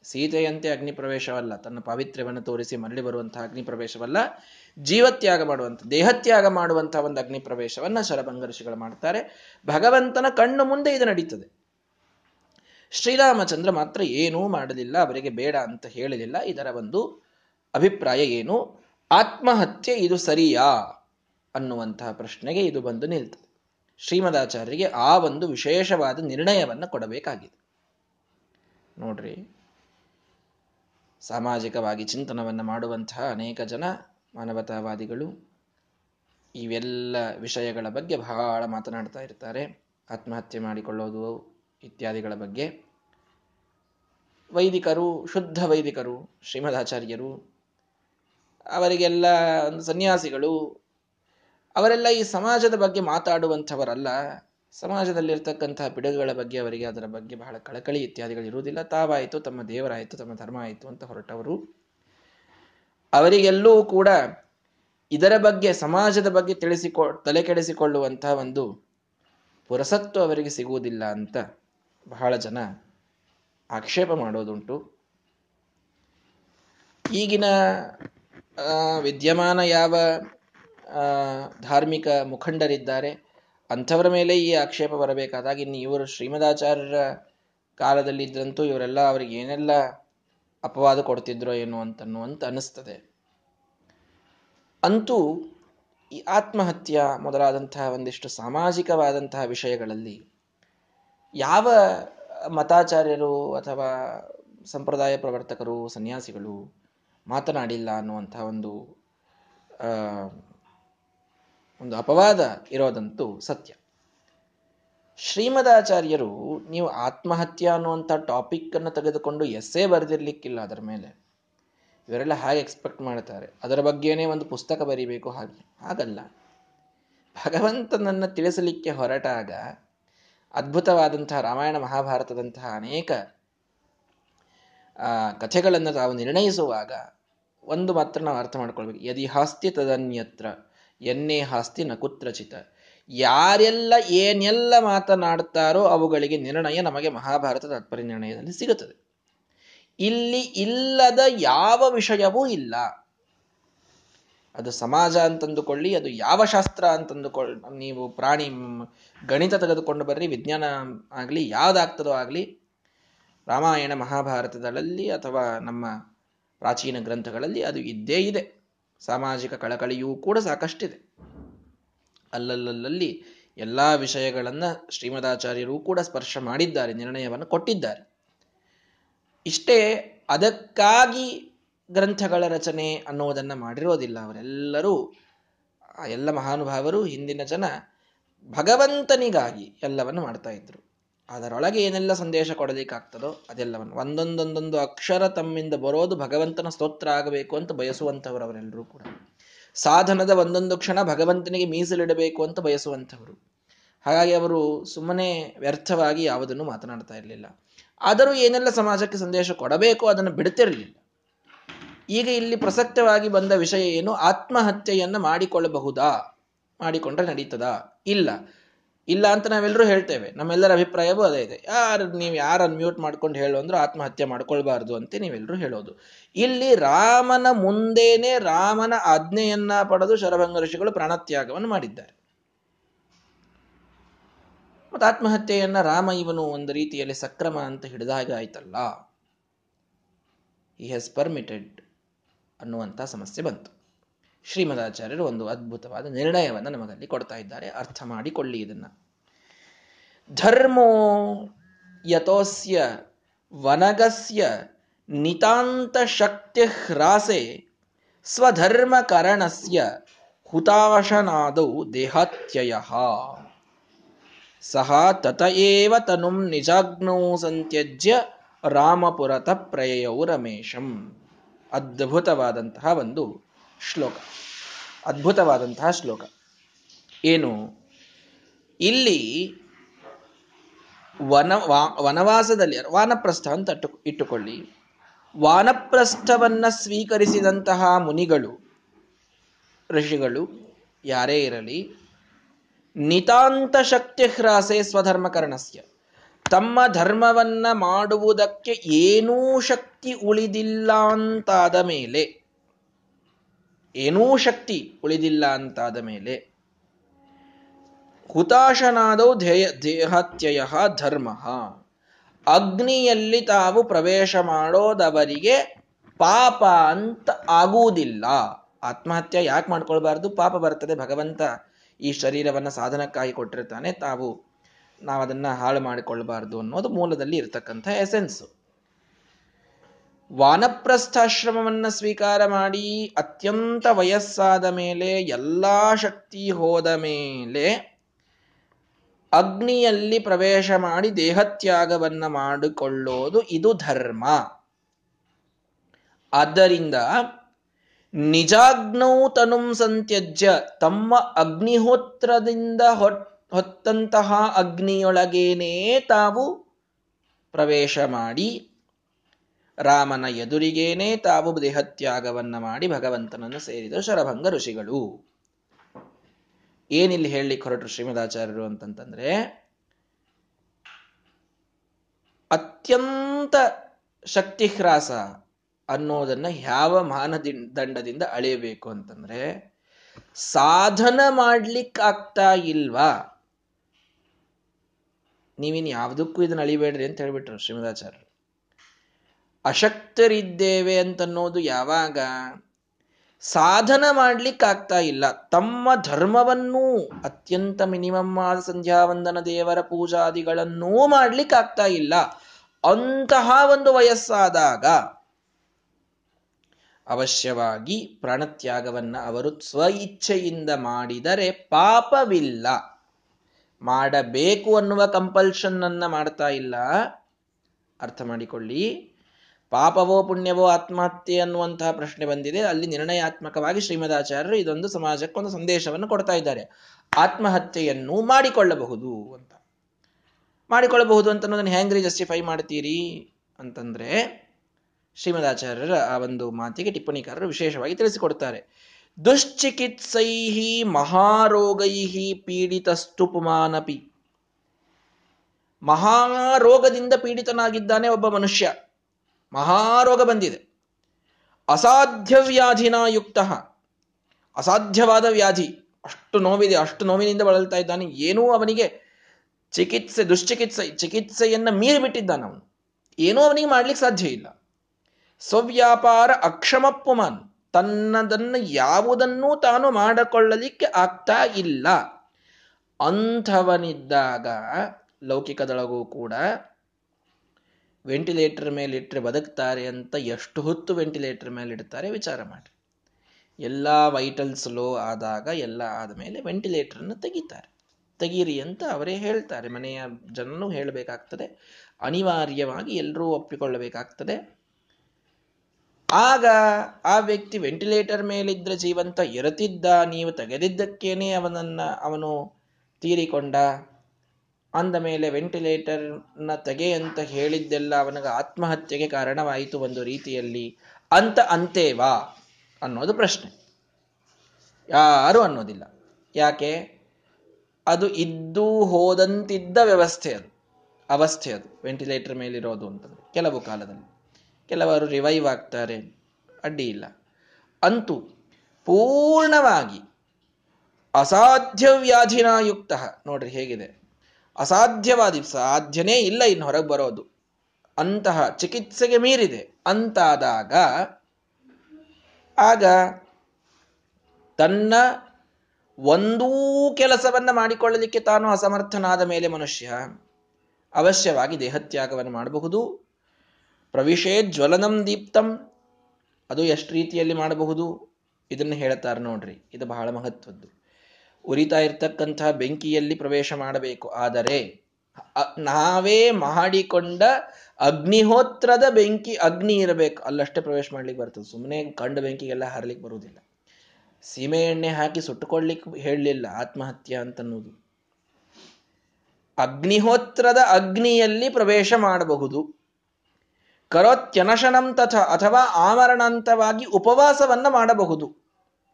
S1: ಸೀತೆಯಂತೆ ಅಗ್ನಿ ಪ್ರವೇಶವಲ್ಲ ತನ್ನ ಪಾವಿತ್ರ್ಯವನ್ನು ತೋರಿಸಿ ಮರಳಿ ಬರುವಂತಹ ಅಗ್ನಿ ಪ್ರವೇಶವಲ್ಲ ಜೀವತ್ಯಾಗ ಮಾಡುವಂಥ, ದೇಹತ್ಯಾಗ ಮಾಡುವಂತಹ ಒಂದು ಅಗ್ನಿ ಪ್ರವೇಶವನ್ನ ಶರಭಂಗ ಋಷಿಗಳು ಮಾಡ್ತಾರೆ. ಭಗವಂತನ ಕಣ್ಣು ಮುಂದೆ ಇದು ನಡೀತದೆ. ಶ್ರೀರಾಮಚಂದ್ರ ಮಾತ್ರ ಏನೂ ಮಾಡಲಿಲ್ಲ, ಅವರಿಗೆ ಬೇಡ ಅಂತ ಹೇಳಲಿಲ್ಲ. ಇದರ ಒಂದು ಅಭಿಪ್ರಾಯ ಏನು? ಆತ್ಮಹತ್ಯೆ ಇದು ಸರಿಯಾ? ಅನ್ನುವಂತಹ ಪ್ರಶ್ನೆಗೆ ಇದು ಬಂದು ನಿಲ್ತದೆ. ಶ್ರೀಮದಾಚಾರ್ಯರಿಗೆ ಆ ಒಂದು ವಿಶೇಷವಾದ ನಿರ್ಣಯವನ್ನು ಕೊಡಬೇಕಾಗಿದೆ. ನೋಡ್ರಿ ಸಾಮಾಜಿಕವಾಗಿ ಚಿಂತನವನ್ನು ಮಾಡುವಂತಹ ಅನೇಕ ಜನ ಮಾನವತಾವಾದಿಗಳು ಇವೆಲ್ಲ ವಿಷಯಗಳ ಬಗ್ಗೆ ಬಹಳ ಮಾತನಾಡ್ತಾ ಇರ್ತಾರೆ. ಆತ್ಮಹತ್ಯೆ ಮಾಡಿಕೊಳ್ಳೋದು ಇತ್ಯಾದಿಗಳ ಬಗ್ಗೆ. ವೈದಿಕರು, ಶುದ್ಧ ವೈದಿಕರು, ಶ್ರೀಮದಾಚಾರ್ಯರು, ಅವರಿಗೆಲ್ಲ ಸನ್ಯಾಸಿಗಳು, ಅವರೆಲ್ಲ ಈ ಸಮಾಜದ ಬಗ್ಗೆ ಮಾತಾಡುವಂಥವರಲ್ಲ. ಸಮಾಜದಲ್ಲಿರ್ತಕ್ಕಂತಹ ಪಿಡುಗುಗಳ ಬಗ್ಗೆ ಅವರಿಗೆ ಅದರ ಬಗ್ಗೆ ಬಹಳ ಕಳಕಳಿ ಇತ್ಯಾದಿಗಳು ಇರುವುದಿಲ್ಲ. ತಾವಾಯಿತು, ತಮ್ಮ ದೇವರಾಯಿತು, ತಮ್ಮ ಧರ್ಮ ಆಯಿತು ಅಂತ ಹೊರಟವರು. ಅವರಿಗೆಲ್ಲೂ ಕೂಡ ಇದರ ಬಗ್ಗೆ, ಸಮಾಜದ ಬಗ್ಗೆ ತಿಳಿಸಿಕೊ, ತಲೆ ಕೆಡಿಸಿಕೊಳ್ಳುವಂತಹ ಒಂದು ಪುರಸತ್ತು ಅವರಿಗೆ ಸಿಗುವುದಿಲ್ಲ ಅಂತ ಬಹಳ ಜನ ಆಕ್ಷೇಪ ಮಾಡೋದುಂಟು. ಈಗಿನ ವಿದ್ಯಮಾನ ಯಾವ ಧಾರ್ಮಿಕ ಮುಖಂಡರಿದ್ದಾರೆ ಅಂಥವರ ಮೇಲೆ ಈ ಆಕ್ಷೇಪ ಬರಬೇಕಾದಾಗ ಇನ್ನು ಇವರು ಶ್ರೀಮದಾಚಾರ್ಯರ ಕಾಲದಲ್ಲಿ ಇದ್ರಂತೂ ಇವರೆಲ್ಲ ಅವರಿಗೆ ಏನೆಲ್ಲ ಅಪವಾದ ಕೊಡ್ತಿದ್ರೋ ಏನು ಅಂತನ್ನುವಂತ ಅನಿಸ್ತದೆ ಅಂತೂ ಈ ಆತ್ಮಹತ್ಯ ಮೊದಲಾದಂತಹ ಒಂದಿಷ್ಟು ಸಾಮಾಜಿಕವಾದಂತಹ ವಿಷಯಗಳಲ್ಲಿ ಯಾವ ಮತಾಚಾರ್ಯರು ಅಥವಾ ಸಂಪ್ರದಾಯ ಪ್ರವರ್ತಕರು, ಸನ್ಯಾಸಿಗಳು ಮಾತನಾಡಿಲ್ಲ ಅನ್ನುವಂಥ ಒಂದು ಒಂದು ಅಪವಾದ ಇರೋದಂತೂ ಸತ್ಯ. ಶ್ರೀಮದಾಚಾರ್ಯರು ನೀವು ಆತ್ಮಹತ್ಯೆ ಅನ್ನುವಂಥ ಟಾಪಿಕ್ ಅನ್ನು ತೆಗೆದುಕೊಂಡು ಎಸ್ಸೆ ಬರೆದಿರ್ಲಿಕ್ಕಿಲ್ಲ ಅದರ ಮೇಲೆ. ಇವರೆಲ್ಲ ಹಾಗೆ ಎಕ್ಸ್ಪೆಕ್ಟ್ ಮಾಡ್ತಾರೆ. ಅದರ ಬಗ್ಗೆನೇ ಒಂದು ಪುಸ್ತಕ ಬರೀಬೇಕು ಹಾಗೆ. ಹಾಗಲ್ಲ. ಭಗವಂತನನ್ನು ತಿಳಿಸಲಿಕ್ಕೆ ಹೊರಟಾಗ ಅದ್ಭುತವಾದಂತಹ ರಾಮಾಯಣ ಮಹಾಭಾರತದಂತಹ ಅನೇಕ ಕಥೆಗಳನ್ನು ತಾವು ನಿರ್ಣಯಿಸುವಾಗ ಒಂದು ಮಾತ್ರ ನಾವು ಅರ್ಥ ಮಾಡ್ಕೊಳ್ಬೇಕು. ಯದಿ ಹಾಸ್ತಿ ತದನ್ಯತ್ರ. ಎನ್ನೇ ಹಾಸ್ತಿ ನ ಕುತ್ರಚಿತ ಯಾರೆಲ್ಲ ಏನೆಲ್ಲ ಮಾತನಾಡುತ್ತಾರೋ ಅವುಗಳಿಗೆ ನಿರ್ಣಯ ನಮಗೆ ಮಹಾಭಾರತ ತಾತ್ಪರ್ಯ ನಿರ್ಣಯದಲ್ಲಿ ಸಿಗುತ್ತದೆ. ಇಲ್ಲಿ ಇಲ್ಲದ ಯಾವ ವಿಷಯವೂ ಇಲ್ಲ. ಅದು ಸಮಾಜ ಅಂತಂದುಕೊಳ್ಳಿ, ಅದು ಯಾವ ಶಾಸ್ತ್ರ ಅಂತಂದುಕೊಳ್ ನೀವು ಪ್ರಾಣಿ ಗಣಿತ ತೆಗೆದುಕೊಂಡು ಬರ್ರಿ, ವಿಜ್ಞಾನ ಆಗಲಿ, ಯಾವ್ದಾಗ್ತದೋ ಆಗಲಿ, ರಾಮಾಯಣ ಮಹಾಭಾರತದಲ್ಲಿ ಅಥವಾ ನಮ್ಮ ಪ್ರಾಚೀನ ಗ್ರಂಥಗಳಲ್ಲಿ ಅದು ಇದ್ದೇ ಇದೆ. ಸಾಮಾಜಿಕ ಕಳಕಳಿಯೂ ಕೂಡ ಸಾಕಷ್ಟಿದೆ. ಅಲ್ಲಲ್ಲಲ್ಲಿ ಎಲ್ಲ ವಿಷಯಗಳನ್ನ ಶ್ರೀಮದಾಚಾರ್ಯರು ಕೂಡ ಸ್ಪರ್ಶ ಮಾಡಿದ್ದಾರೆ, ನಿರ್ಣಯವನ್ನು ಕೊಟ್ಟಿದ್ದಾರೆ. ಇಷ್ಟೇ ಅದಕ್ಕಾಗಿ ಗ್ರಂಥಗಳ ರಚನೆ ಅನ್ನುವುದನ್ನ ಮಾಡಿರೋದಿಲ್ಲ ಅವರೆಲ್ಲರೂ. ಎಲ್ಲ ಮಹಾನುಭಾವರು ಹಿಂದಿನ ಜನ ಭಗವಂತನಿಗಾಗಿ ಎಲ್ಲವನ್ನು ಮಾಡ್ತಾ ಇದ್ರು. ಅದರೊಳಗೆ ಏನೆಲ್ಲ ಸಂದೇಶ ಕೊಡಲಿಕ್ಕಾಗ್ತದೋ ಅದೆಲ್ಲವನ್ನು ಒಂದೊಂದೊಂದೊಂದು ಅಕ್ಷರ ತಮ್ಮಿಂದ ಬರೋದು ಭಗವಂತನ ಸ್ತೋತ್ರ ಆಗಬೇಕು ಅಂತ ಬಯಸುವಂಥವ್ರು ಅವರೆಲ್ಲರೂ ಕೂಡ. ಸಾಧನದ ಒಂದೊಂದು ಕ್ಷಣ ಭಗವಂತನಿಗೆ ಮೀಸಲಿಡಬೇಕು ಅಂತ ಬಯಸುವಂಥವರು. ಹಾಗಾಗಿ ಅವರು ಸುಮ್ಮನೆ ವ್ಯರ್ಥವಾಗಿ ಯಾವುದನ್ನು ಮಾತನಾಡ್ತಾ ಇರಲಿಲ್ಲ. ಆದರೂ ಏನೆಲ್ಲ ಸಮಾಜಕ್ಕೆ ಸಂದೇಶ ಕೊಡಬೇಕು ಅದನ್ನು ಬಿಡ್ತಿರಲಿಲ್ಲ. ಈಗ ಇಲ್ಲಿ ಪ್ರಸಕ್ತವಾಗಿ ಬಂದ ವಿಷಯ ಏನು? ಆತ್ಮಹತ್ಯೆಯನ್ನು ಮಾಡಿಕೊಳ್ಳಬಹುದಾ? ಮಾಡಿಕೊಂಡ್ರೆ ನಡೀತದಾ? ಇಲ್ಲ. ಇಲ್ಲ ಅಂತ ನಾವೆಲ್ಲರೂ ಹೇಳ್ತೇವೆ. ನಮ್ಮೆಲ್ಲರ ಅಭಿಪ್ರಾಯವೂ ಅದೇ ಇದೆ. ಯಾರು, ನೀವು ಯಾರನ್ನು ಮ್ಯೂಟ್ ಮಾಡ್ಕೊಂಡು ಹೇಳು ಅಂದ್ರೆ ಆತ್ಮಹತ್ಯೆ ಮಾಡ್ಕೊಳ್ಬಾರ್ದು ಅಂತ ನೀವೆಲ್ಲರೂ ಹೇಳೋದು. ಇಲ್ಲಿ ರಾಮನ ಮುಂದೇನೆ ರಾಮನ ಆಜ್ಞೆಯನ್ನ ಪಡೆದು ಶರಭಂಗ ಋಷಿಗಳು ಪ್ರಾಣತ್ಯಾಗವನ್ನು ಮಾಡಿದ್ದಾರೆ. ಮತ್ತು ಆತ್ಮಹತ್ಯೆಯನ್ನ ರಾಮ ಇವನು ಒಂದು ರೀತಿಯಲ್ಲಿ ಸಕ್ರಮ ಅಂತ ಹಿಡಿದಾಗ ಆಯ್ತಲ್ಲ? ಈ ಹ್ಯಾಸ್ ಪರ್ಮಿಟೆಡ್ ಅನ್ನುವಂಥ ಸಮಸ್ಯೆ ಬಂತು. ಶ್ರೀಮದಾಚಾರ್ಯರು ಒಂದು ಅದ್ಭುತವಾದ ನಿರ್ಣಯವನ್ನು ನಮಗಲ್ಲಿ ಕೊಡ್ತಾ ಇದ್ದಾರೆ. ಅರ್ಥ ಮಾಡಿಕೊಳ್ಳಿ ಇದನ್ನ. ಧರ್ಮೋ ಯತೋಸ್ಯ ವನಗಸ್ಯ ನಿತಾಂತ ಶಕ್ತಿ ಹ್ರಾಸೆ ಸ್ವಧರ್ಮಕರಣಸ್ಯ ಹುತಾಶನಾದೌ ದೇಹಾತ್ಯಯ. ಸಹ ತತ ಏವ ತನುಂ ನಿಜಾಗ್ನೌ ಸಂತ್ಯಜ್ಯ ರಾಮಪುರತ ಪ್ರಯೌ ರಮೇಶಂ. ಅದ್ಭುತವಾದಂತಹ ಒಂದು ಶ್ಲೋಕ. ಅದ್ಭುತವಾದಂತಹ ಶ್ಲೋಕ. ಏನು? ಇಲ್ಲಿ ವನ ವನವಾಸದಲ್ಲಿ ವಾನಪ್ರಸ್ಥ ಅಂತ ಇಟ್ಟುಕೊಳ್ಳಿ. ವಾನಪ್ರಸ್ಥವನ್ನ ಸ್ವೀಕರಿಸಿದಂತಹ ಮುನಿಗಳು, ಋಷಿಗಳು ಯಾರೇ ಇರಲಿ, ನಿತಾಂತ ಶಕ್ತಿ ಹ್ರಾಸೆ ಸ್ವಧರ್ಮಕರಣಸ್ಯ. ತಮ್ಮ ಧರ್ಮವನ್ನ ಮಾಡುವುದಕ್ಕೆ ಏನೂ ಶಕ್ತಿ ಉಳಿದಿಲ್ಲ ಅಂತಾದ ಮೇಲೆ ಏನೂ ಶಕ್ತಿ ಉಳಿದಿಲ್ಲ ಅಂತಾದ ಮೇಲೆ ಹುತಾಶನಾದವು ಧ್ಯೇಯ, ದೇಹತ್ಯಯ ಧರ್ಮ. ಅಗ್ನಿಯಲ್ಲಿ ತಾವು ಪ್ರವೇಶ ಮಾಡೋದವರಿಗೆ ಪಾಪ ಅಂತ ಆಗುವುದಿಲ್ಲ. ಆತ್ಮಹತ್ಯೆ ಯಾಕೆ ಮಾಡ್ಕೊಳ್ಬಾರ್ದು? ಪಾಪ ಬರ್ತದೆ, ಭಗವಂತ ಈ ಶರೀರವನ್ನು ಸಾಧನಕ್ಕಾಗಿ ಕೊಟ್ಟಿರ್ತಾನೆ, ತಾವು ನಾವು ಅದನ್ನ ಹಾಳು ಮಾಡಿಕೊಳ್ಬಾರ್ದು ಅನ್ನೋದು ಮೂಲದಲ್ಲಿ ಇರತಕ್ಕಂಥ ಎಸೆನ್ಸು ವಾನಪ್ರಸ್ಥಾಶ್ರಮವನ್ನ ಸ್ವೀಕಾರ ಮಾಡಿ ಅತ್ಯಂತ ವಯಸ್ಸಾದ ಮೇಲೆ ಎಲ್ಲ ಶಕ್ತಿ ಹೋದ ಮೇಲೆ ಅಗ್ನಿಯಲ್ಲಿ ಪ್ರವೇಶ ಮಾಡಿ ದೇಹತ್ಯಾಗವನ್ನು ಮಾಡಿಕೊಳ್ಳೋದು ಇದು ಧರ್ಮ. ಆದ್ದರಿಂದ ನಿಜಾಗ್ನೌ ತನುಂ ಸಂತ್ಯಜ್ಯ, ತಮ್ಮ ಅಗ್ನಿಹೋತ್ರದಿಂದ ಹೊತ್ತಂತಹ ಅಗ್ನಿಯೊಳಗೇನೇ ತಾವು ಪ್ರವೇಶ ಮಾಡಿ ರಾಮನ ಎದುರಿಗೇನೆ ತಾವು ದೇಹತ್ಯಾಗವನ್ನ ಮಾಡಿ ಭಗವಂತನನ್ನು ಸೇರಿದ ಶರಭಂಗ ಋಷಿಗಳು. ಏನಿಲ್ಲಿ ಹೇಳಲಿಕ್ಕೆ ಹೊರಟರು ಶ್ರೀಮದಾಚಾರ್ಯರು ಅಂತಂತಂದ್ರೆ, ಅತ್ಯಂತ ಶಕ್ತಿಹ್ರಾಸ ಅನ್ನೋದನ್ನ ಯಾವ ಮಾನದಂಡದಿಂದ ಅಳೆಯಬೇಕು ಅಂತಂದ್ರೆ, ಸಾಧನ ಮಾಡ್ಲಿಕ್ಕಾಗ್ತಾ ಇಲ್ವಾ? ನೀವಿನ್ ಯಾವುದಕ್ಕೂ ಇದನ್ನ ಅಳಿಬೇಡ್ರಿ ಅಂತ ಹೇಳ್ಬಿಟ್ರು ಶ್ರೀಮದಾಚಾರ್ಯರು. ಅಶಕ್ತರಿದ್ದೇವೆ ಅಂತನ್ನೋದು ಯಾವಾಗ? ಸಾಧನ ಮಾಡ್ಲಿಕ್ಕಾಗ್ತಾ ಇಲ್ಲ. ತಮ್ಮ ಧರ್ಮವನ್ನೂ ಅತ್ಯಂತ ಮಿನಿಮಮ್ ಆದ ಸಂಧ್ಯಾ ವಂದನ ದೇವರ ಪೂಜಾದಿಗಳನ್ನೂ ಮಾಡ್ಲಿಕ್ಕಾಗ್ತಾ ಇಲ್ಲ. ಅಂತಹ ಒಂದು ವಯಸ್ಸಾದಾಗ ಅವಶ್ಯವಾಗಿ ಪ್ರಾಣತ್ಯಾಗವನ್ನು ಅವರು ಸ್ವ ಇಚ್ಛೆಯಿಂದ ಮಾಡಿದರೆ ಪಾಪವಿಲ್ಲ. ಮಾಡಬೇಕು ಅನ್ನುವ ಕಂಪಲ್ಷನ್ ಅನ್ನ ಮಾಡ್ತಾ ಇಲ್ಲ. ಅರ್ಥ ಮಾಡಿಕೊಳ್ಳಿ. ಪಾಪವೋ ಪುಣ್ಯವೋ ಆತ್ಮಹತ್ಯೆ ಅನ್ನುವಂತಹ ಪ್ರಶ್ನೆ ಬಂದಿದೆ. ಅಲ್ಲಿ ನಿರ್ಣಯಾತ್ಮಕವಾಗಿ ಶ್ರೀಮದಾಚಾರ್ಯರು ಇದೊಂದು ಸಮಾಜಕ್ಕೊಂದು ಸಂದೇಶವನ್ನು ಕೊಡ್ತಾ ಇದ್ದಾರೆ. ಆತ್ಮಹತ್ಯೆಯನ್ನು ಮಾಡಿಕೊಳ್ಳಬಹುದು ಅಂತ. ಮಾಡಿಕೊಳ್ಳಬಹುದು ಅಂತ ಅನ್ನೋದನ್ನು ಹೆಂಗ್ರಿ ಜಸ್ಟಿಫೈ ಮಾಡ್ತೀರಿ ಅಂತಂದ್ರೆ ಶ್ರೀಮದಾಚಾರ್ಯರ ಆ ಒಂದು ಮಾತಿಗೆ ಟಿಪ್ಪಣಿಕಾರರು ವಿಶೇಷವಾಗಿ ತಿಳಿಸಿಕೊಡ್ತಾರೆ. ದುಶ್ಚಿಕಿತ್ಸೈ ಮಹಾರೋಗೈ ಪೀಡಿತಸ್ತು ಪುಮಾನಪಿ ಮಹಾರೋಗದಿಂದ ಪೀಡಿತನಾಗಿದ್ದಾನೆ ಒಬ್ಬ ಮನುಷ್ಯ. ಮಹಾರೋಗ ಬಂದಿದೆ ಅಸಾಧ್ಯ ವ್ಯಾಧಿನ ಯುಕ್ತ ಅಸಾಧ್ಯವಾದ ವ್ಯಾಧಿ. ಅಷ್ಟು ನೋವಿದೆ, ಅಷ್ಟು ನೋವಿನಿಂದ ಬಳಲ್ತಾ ಇದ್ದಾನೆ. ಏನೂ ಅವನಿಗೆ ಚಿಕಿತ್ಸೆ, ದುಶ್ಚಿಕಿತ್ಸೆ, ಚಿಕಿತ್ಸೆಯನ್ನು ಮೀರಿಬಿಟ್ಟಿದ್ದಾನೆ ಅವನು. ಏನೂ ಅವನಿಗೆ ಮಾಡ್ಲಿಕ್ಕೆ ಸಾಧ್ಯ ಇಲ್ಲ. ಸ್ವವ್ಯಾಪಾರ ಅಕ್ಷಮಪ್ಪುಮಾನ್. ತನ್ನದನ್ನು ಯಾವುದನ್ನೂ ತಾನು ಮಾಡಿಕೊಳ್ಳಲಿಕ್ಕೆ ಆಗ್ತಾ ಇಲ್ಲ. ಅಂಥವನಿದ್ದಾಗ ಲೌಕಿಕದೊಳಗೂ ಕೂಡ ವೆಂಟಿಲೇಟರ್ ಮೇಲೆ ಇಟ್ಟರೆ ಬದುಕ್ತಾರೆ ಅಂತ ಎಷ್ಟು ಹೊತ್ತು ವೆಂಟಿಲೇಟರ್ ಮೇಲೆ ಇಡ್ತಾರೆ ವಿಚಾರ ಮಾಡಿ. ಎಲ್ಲ ವೈಟಲ್ಸ್ ಲೋ ಆದಾಗ ಎಲ್ಲ ಆದಮೇಲೆ ವೆಂಟಿಲೇಟರನ್ನು ತೆಗಿತಾರೆ. ತೆಗೀರಿ ಅಂತ ಅವರೇ ಹೇಳ್ತಾರೆ. ಮನೆಯ ಜನನು ಹೇಳಬೇಕಾಗ್ತದೆ. ಅನಿವಾರ್ಯವಾಗಿ ಎಲ್ಲರೂ ಒಪ್ಪಿಕೊಳ್ಳಬೇಕಾಗ್ತದೆ. ಆಗ ಆ ವ್ಯಕ್ತಿ ವೆಂಟಿಲೇಟರ್ ಮೇಲಿದ್ದರೆ ಜೀವಂತ ಇರತಿದ್ದ, ನೀವು ತೆಗೆದಿದ್ದಕ್ಕೇನೆ ಅವನನ್ನ, ಅವನು ತೀರಿಕೊಂಡ. ಅಂದ ಮೇಲೆ ವೆಂಟಿಲೇಟರ್ನ ತೆಗೆ ಅಂತ ಹೇಳಿದ್ದೆಲ್ಲ ಅವನಿಗೆ ಆತ್ಮಹತ್ಯೆಗೆ ಕಾರಣವಾಯಿತು ಒಂದು ರೀತಿಯಲ್ಲಿ. ಅಂತ ಅಂತೇವಾ? ಅನ್ನೋದು ಪ್ರಶ್ನೆ. ಯಾರು ಅನ್ನೋದಿಲ್ಲ. ಯಾಕೆ? ಅದು ಇದ್ದು ಹೋದಂತಿದ್ದ ವ್ಯವಸ್ಥೆ ಅದು. ಅವಸ್ಥೆ ಅದು. ವೆಂಟಿಲೇಟರ್ ಮೇಲಿರೋದು ಅಂತಂದ್ರೆ. ಕೆಲವು ಕಾಲದಲ್ಲಿ. ಕೆಲವರು ರಿವೈವ್ ಆಗ್ತಾರೆ. ಅಡ್ಡಿ ಇಲ್ಲ. ಅಂತೂ ಪೂರ್ಣವಾಗಿ ಅಸಾಧ್ಯ ವ್ಯಾಧಿನಾಯುಕ್ತ ನೋಡ್ರಿ ಹೇಗಿದೆ. ಅಸಾಧ್ಯವಾದಿ ಸಾಧ್ಯನೇ ಇಲ್ಲ ಇನ್ನು ಹೊರಗೆ ಬರೋದು. ಅಂತಹ ಚಿಕಿತ್ಸೆಗೆ ಮೀರಿದೆ. ಅಂತಾದಾಗ ಆಗ ತನ್ನ ಒಂದೂ ಕೆಲಸವನ್ನು ಮಾಡಿಕೊಳ್ಳಲಿಕ್ಕೆ ತಾನು ಅಸಮರ್ಥನಾದ ಮೇಲೆ ಮನುಷ್ಯ ಅವಶ್ಯವಾಗಿ ದೇಹತ್ಯಾಗವನ್ನು ಮಾಡಬಹುದು. ಪ್ರವಿಷೇ ಜ್ವಲನಂ ದೀಪ್ತಂ. ಅದು ಎಷ್ಟು ರೀತಿಯಲ್ಲಿ ಮಾಡಬಹುದು? ಇದನ್ನು ಹೇಳ್ತಾರೆ ನೋಡ್ರಿ. ಇದು ಬಹಳ ಮಹತ್ವದ್ದು. ಉರಿತಾ ಇರ್ತಕ್ಕಂತಹ ಬೆಂಕಿಯಲ್ಲಿ ಪ್ರವೇಶ ಮಾಡಬೇಕು. ಆದರೆ ನಾವೇ ಮಾಡಿಕೊಂಡ ಅಗ್ನಿಹೋತ್ರದ ಬೆಂಕಿ ಅಗ್ನಿ ಇರಬೇಕು. ಅಲ್ಲಷ್ಟೇ ಪ್ರವೇಶ ಮಾಡ್ಲಿಕ್ಕೆ ಬರ್ತದೆ. ಸುಮ್ಮನೆ ಕಂಡು ಬೆಂಕಿಗೆಲ್ಲ ಹರಲಿಕ್ಕೆ ಬರುವುದಿಲ್ಲ. ಸೀಮೆ ಎಣ್ಣೆ ಹಾಕಿ ಸುಟ್ಟುಕೊಳ್ಳಿಕ್ಕೆ ಹೇಳಲಿಲ್ಲ. ಆತ್ಮಹತ್ಯೆ ಅಂತನ್ನುವುದು. ಅಗ್ನಿಹೋತ್ರದ ಅಗ್ನಿಯಲ್ಲಿ ಪ್ರವೇಶ ಮಾಡಬಹುದು. ಕರೋತ್ಯನಶನಂ ತಥ ಅಥವಾ ಆಮರಣಂತವಾಗಿ ಉಪವಾಸವನ್ನ ಮಾಡಬಹುದು.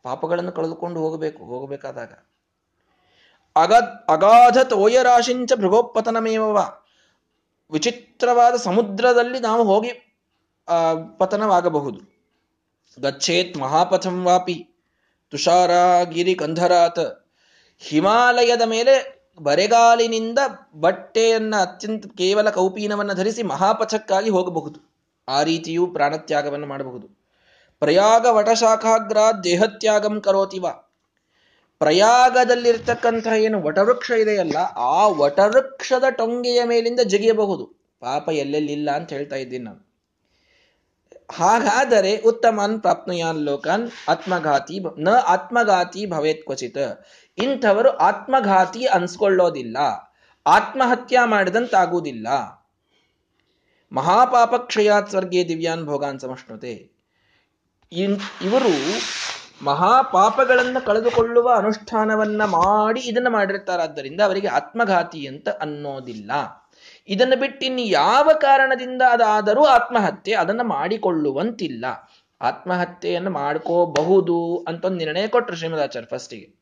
S1: ಪಾಪಗಳನ್ನು ಕಳೆದುಕೊಂಡು ಹೋಗಬೇಕು. ಹೋಗಬೇಕಾದಾಗ. ಅಗ ಅಗಾಧ ತೋಯರಾಶಿಂಚ ಭೃಗೋಪತನಮೇವ ವಿಚಿತ್ರವಾದ ಸಮುದ್ರದಲ್ಲಿ ನಾವು ಹೋಗಿ ಪತನವಾಗಬಹುದು. ಗಚ್ಚೇತ್ ಮಹಾಪಥಂ ವಾಪಿ, ತುಷಾರಾಗಿರಿ ಕಂಧರಾತ್. ಹಿಮಾಲಯದ ಮೇಲೆ ಬರೆಗಾಲಿನಿಂದ ಬಟ್ಟೆಯನ್ನ ಅತ್ಯಂತ ಕೇವಲ ಕೌಪೀನವನ್ನು ಧರಿಸಿ ಮಹಾಪಥಕ್ಕಾಗಿ ಹೋಗಬಹುದು. ಆ ರೀತಿಯೂ ಪ್ರಾಣತ್ಯಾಗವನ್ನು ಮಾಡಬಹುದು. ಪ್ರಯಾಗ ವಟಶಾಖಾಗ್ರ ದೇಹತ್ಯಾಗಂ ಕರೋತಿವ. ಪ್ರಯಾಗದಲ್ಲಿರ್ತಕ್ಕಂತಹ ಏನು ವಟವೃಕ್ಷ ಇದೆಯಲ್ಲ, ಆ ವಟವೃಕ್ಷದ ಟೊಂಗೆಯ ಮೇಲಿಂದ ಜಗಿಯಬಹುದು. ಪಾಪ ಎಲ್ಲೆಲ್ಲಿಲ್ಲ ಅಂತ ಹೇಳ್ತಾ ಇದ್ದೀನಿ ನಾನು. ಹಾಗಾದರೆ ಉತ್ತಮನ್ ಪ್ರಾಪ್ನುಯಾನ್ ಲೋಕನ್ ಆತ್ಮಘಾತಿ ನ ಆತ್ಮಘಾತಿ ಭವೇತ್ ಕ್ವಚಿತ. ಇಂಥವರು ಆತ್ಮಘಾತಿ ಅನ್ಸ್ಕೊಳ್ಳೋದಿಲ್ಲ. ಆತ್ಮಹತ್ಯಾ ಮಾಡಿದಂತಾಗುವುದಿಲ್ಲ. ಮಹಾಪಾಪ ಕ್ಷಯಾತ್ ಸ್ವರ್ಗೇ ದಿವ್ಯಾನ್ ಭೋಗಾನ್ ಸಮಷ್ಣುತೆ. ಇವರು ಮಹಾಪಾಪಗಳನ್ನು ಕಳೆದುಕೊಳ್ಳುವ ಅನುಷ್ಠಾನವನ್ನ ಮಾಡಿ ಇದನ್ನ ಮಾಡಿರ್ತಾರಾದ್ದರಿಂದ ಅವರಿಗೆ ಆತ್ಮಘಾತಿ ಅಂತ ಅನ್ನೋದಿಲ್ಲ. ಇದನ್ನು ಬಿಟ್ಟು ಇನ್ನು ಯಾವ ಕಾರಣದಿಂದ ಅದಾದರೂ ಆತ್ಮಹತ್ಯೆ ಅದನ್ನು ಮಾಡಿಕೊಳ್ಳುವಂತಿಲ್ಲ. ಆತ್ಮಹತ್ಯೆಯನ್ನು ಮಾಡ್ಕೋಬಹುದು ಅಂತ ಒಂದು ನಿರ್ಣಯ ಕೊಟ್ಟರು ಶ್ರೀಮದಾಚಾರ್ಯ ಫಸ್ಟಿಗೆ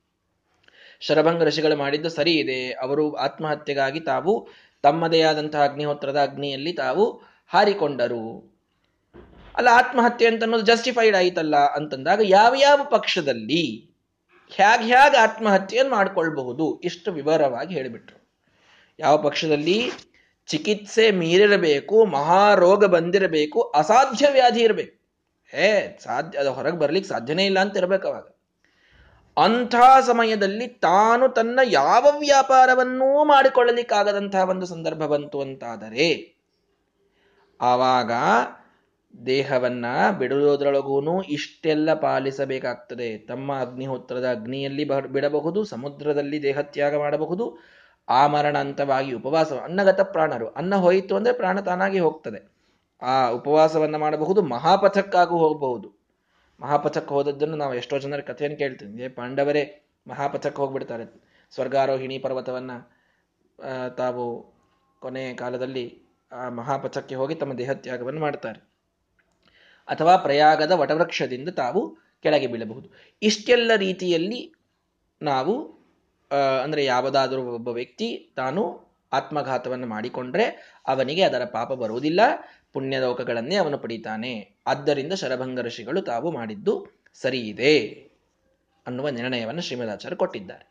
S1: ಶರಭಂಗ ಋಷಿಗಳು ಮಾಡಿದ್ದು ಸರಿ ಇದೆ. ಅವರು ಆತ್ಮಹತ್ಯೆಗಾಗಿ ತಾವು ತಮ್ಮದೇ ಆದಂತಹ ಅಗ್ನಿಹೋತ್ರದ ಅಗ್ನಿಯಲ್ಲಿ ತಾವು ಹಾರಿಕೊಂಡರು. ಅಲ್ಲ ಆತ್ಮಹತ್ಯೆ ಅಂತ ಅನ್ನೋದು ಜಸ್ಟಿಫೈಡ್ ಆಯ್ತಲ್ಲ ಅಂತಂದಾಗ ಯಾವ ಯಾವ ಪಕ್ಷದಲ್ಲಿ ಹ್ಯಾಗ್ ಹ್ಯಾಗ್ ಆತ್ಮಹತ್ಯೆಯನ್ನು ಮಾಡ್ಕೊಳ್ಬಹುದು ಇಷ್ಟು ವಿವರವಾಗಿ ಹೇಳಿಬಿಟ್ರು. ಯಾವ ಪಕ್ಷದಲ್ಲಿ ಚಿಕಿತ್ಸೆ ಮೀರಿರಬೇಕು, ಮಹಾರೋಗ ಬಂದಿರಬೇಕು, ಅಸಾಧ್ಯ ವ್ಯಾಧಿ ಇರಬೇಕು. ಹೇ, ಸಾಧ್ಯ, ಅದು ಹೊರಗೆ ಬರ್ಲಿಕ್ಕೆ ಸಾಧ್ಯನೇ ಇಲ್ಲ ಅಂತ ಇರಬೇಕು ಅವಾಗ. ಅಂಥ ಸಮಯದಲ್ಲಿ ತಾನು ತನ್ನ ಯಾವ ವ್ಯಾಪಾರವನ್ನೂ ಮಾಡಿಕೊಳ್ಳಲಿಕ್ಕಾಗದಂತಹ ಒಂದು ಸಂದರ್ಭ ಬಂತು ಅಂತಾದರೆ, ಆವಾಗ ದೇಹವನ್ನ ಬಿಡುವುದರೊಳಗೂ ಇಷ್ಟೆಲ್ಲ ಪಾಲಿಸಬೇಕಾಗ್ತದೆ. ತಮ್ಮ ಅಗ್ನಿಹೋತ್ರದ ಅಗ್ನಿಯಲ್ಲಿ ಬಿಡಬಹುದು, ಸಮುದ್ರದಲ್ಲಿ ದೇಹತ್ಯಾಗ ಮಾಡಬಹುದು, ಆ ಮರಣಾಂತವಾಗಿ ಉಪವಾಸ, ಅನ್ನಗತ ಪ್ರಾಣರು. ಅನ್ನ ಹೋಯಿತು ಅಂದ್ರೆ ಪ್ರಾಣ ತಾನಾಗಿ ಹೋಗ್ತದೆ. ಆ ಉಪವಾಸವನ್ನ ಮಾಡಬಹುದು, ಮಹಾಪಥಕ್ಕಾಗೂ ಹೋಗಬಹುದು. ಮಹಾಪಥಕ್ಕೆ ಹೋದದ್ದನ್ನು ನಾವು ಎಷ್ಟೋ ಜನರ ಕಥೆಯನ್ನು ಕೇಳ್ತೀವಿ. ಪಾಂಡವರೇ ಮಹಾಪಥಕ್ಕೆ ಹೋಗ್ಬಿಡ್ತಾರೆ. ಸ್ವರ್ಗಾರೋಹಿಣಿ ಪರ್ವತವನ್ನ ತಾವು ಕೊನೆಯ ಕಾಲದಲ್ಲಿ ಆ ಮಹಾಪಥಕ್ಕೆ ಹೋಗಿ ತಮ್ಮ ದೇಹತ್ಯಾಗವನ್ನು ಮಾಡ್ತಾರೆ. ಅಥವಾ ಪ್ರಯಾಗದ ವಟವೃಕ್ಷದಿಂದ ತಾವು ಕೆಳಗೆ ಬೀಳಬಹುದು. ಇಷ್ಟೆಲ್ಲ ರೀತಿಯಲ್ಲಿ ನಾವು ಅಂದರೆ ಯಾವುದಾದರೂ ಒಬ್ಬ ವ್ಯಕ್ತಿ ತಾನು ಆತ್ಮಘಾತವನ್ನು ಮಾಡಿಕೊಂಡ್ರೆ ಅವನಿಗೆ ಅದರ ಪಾಪ ಬರುವುದಿಲ್ಲ, ಪುಣ್ಯಲೋಕಗಳನ್ನೇ ಅವನು ಪಡಿತಾನೆ. ಆದ್ದರಿಂದ ಶರಭಂಗ ಋಷಿಗಳು ತಾವು ಮಾಡಿದ್ದು ಸರಿ ಇದೆ ಅನ್ನುವ ನಿರ್ಣಯವನ್ನು ಶ್ರೀಮದಾಚಾರ್ಯ ಕೊಟ್ಟಿದ್ದಾರೆ.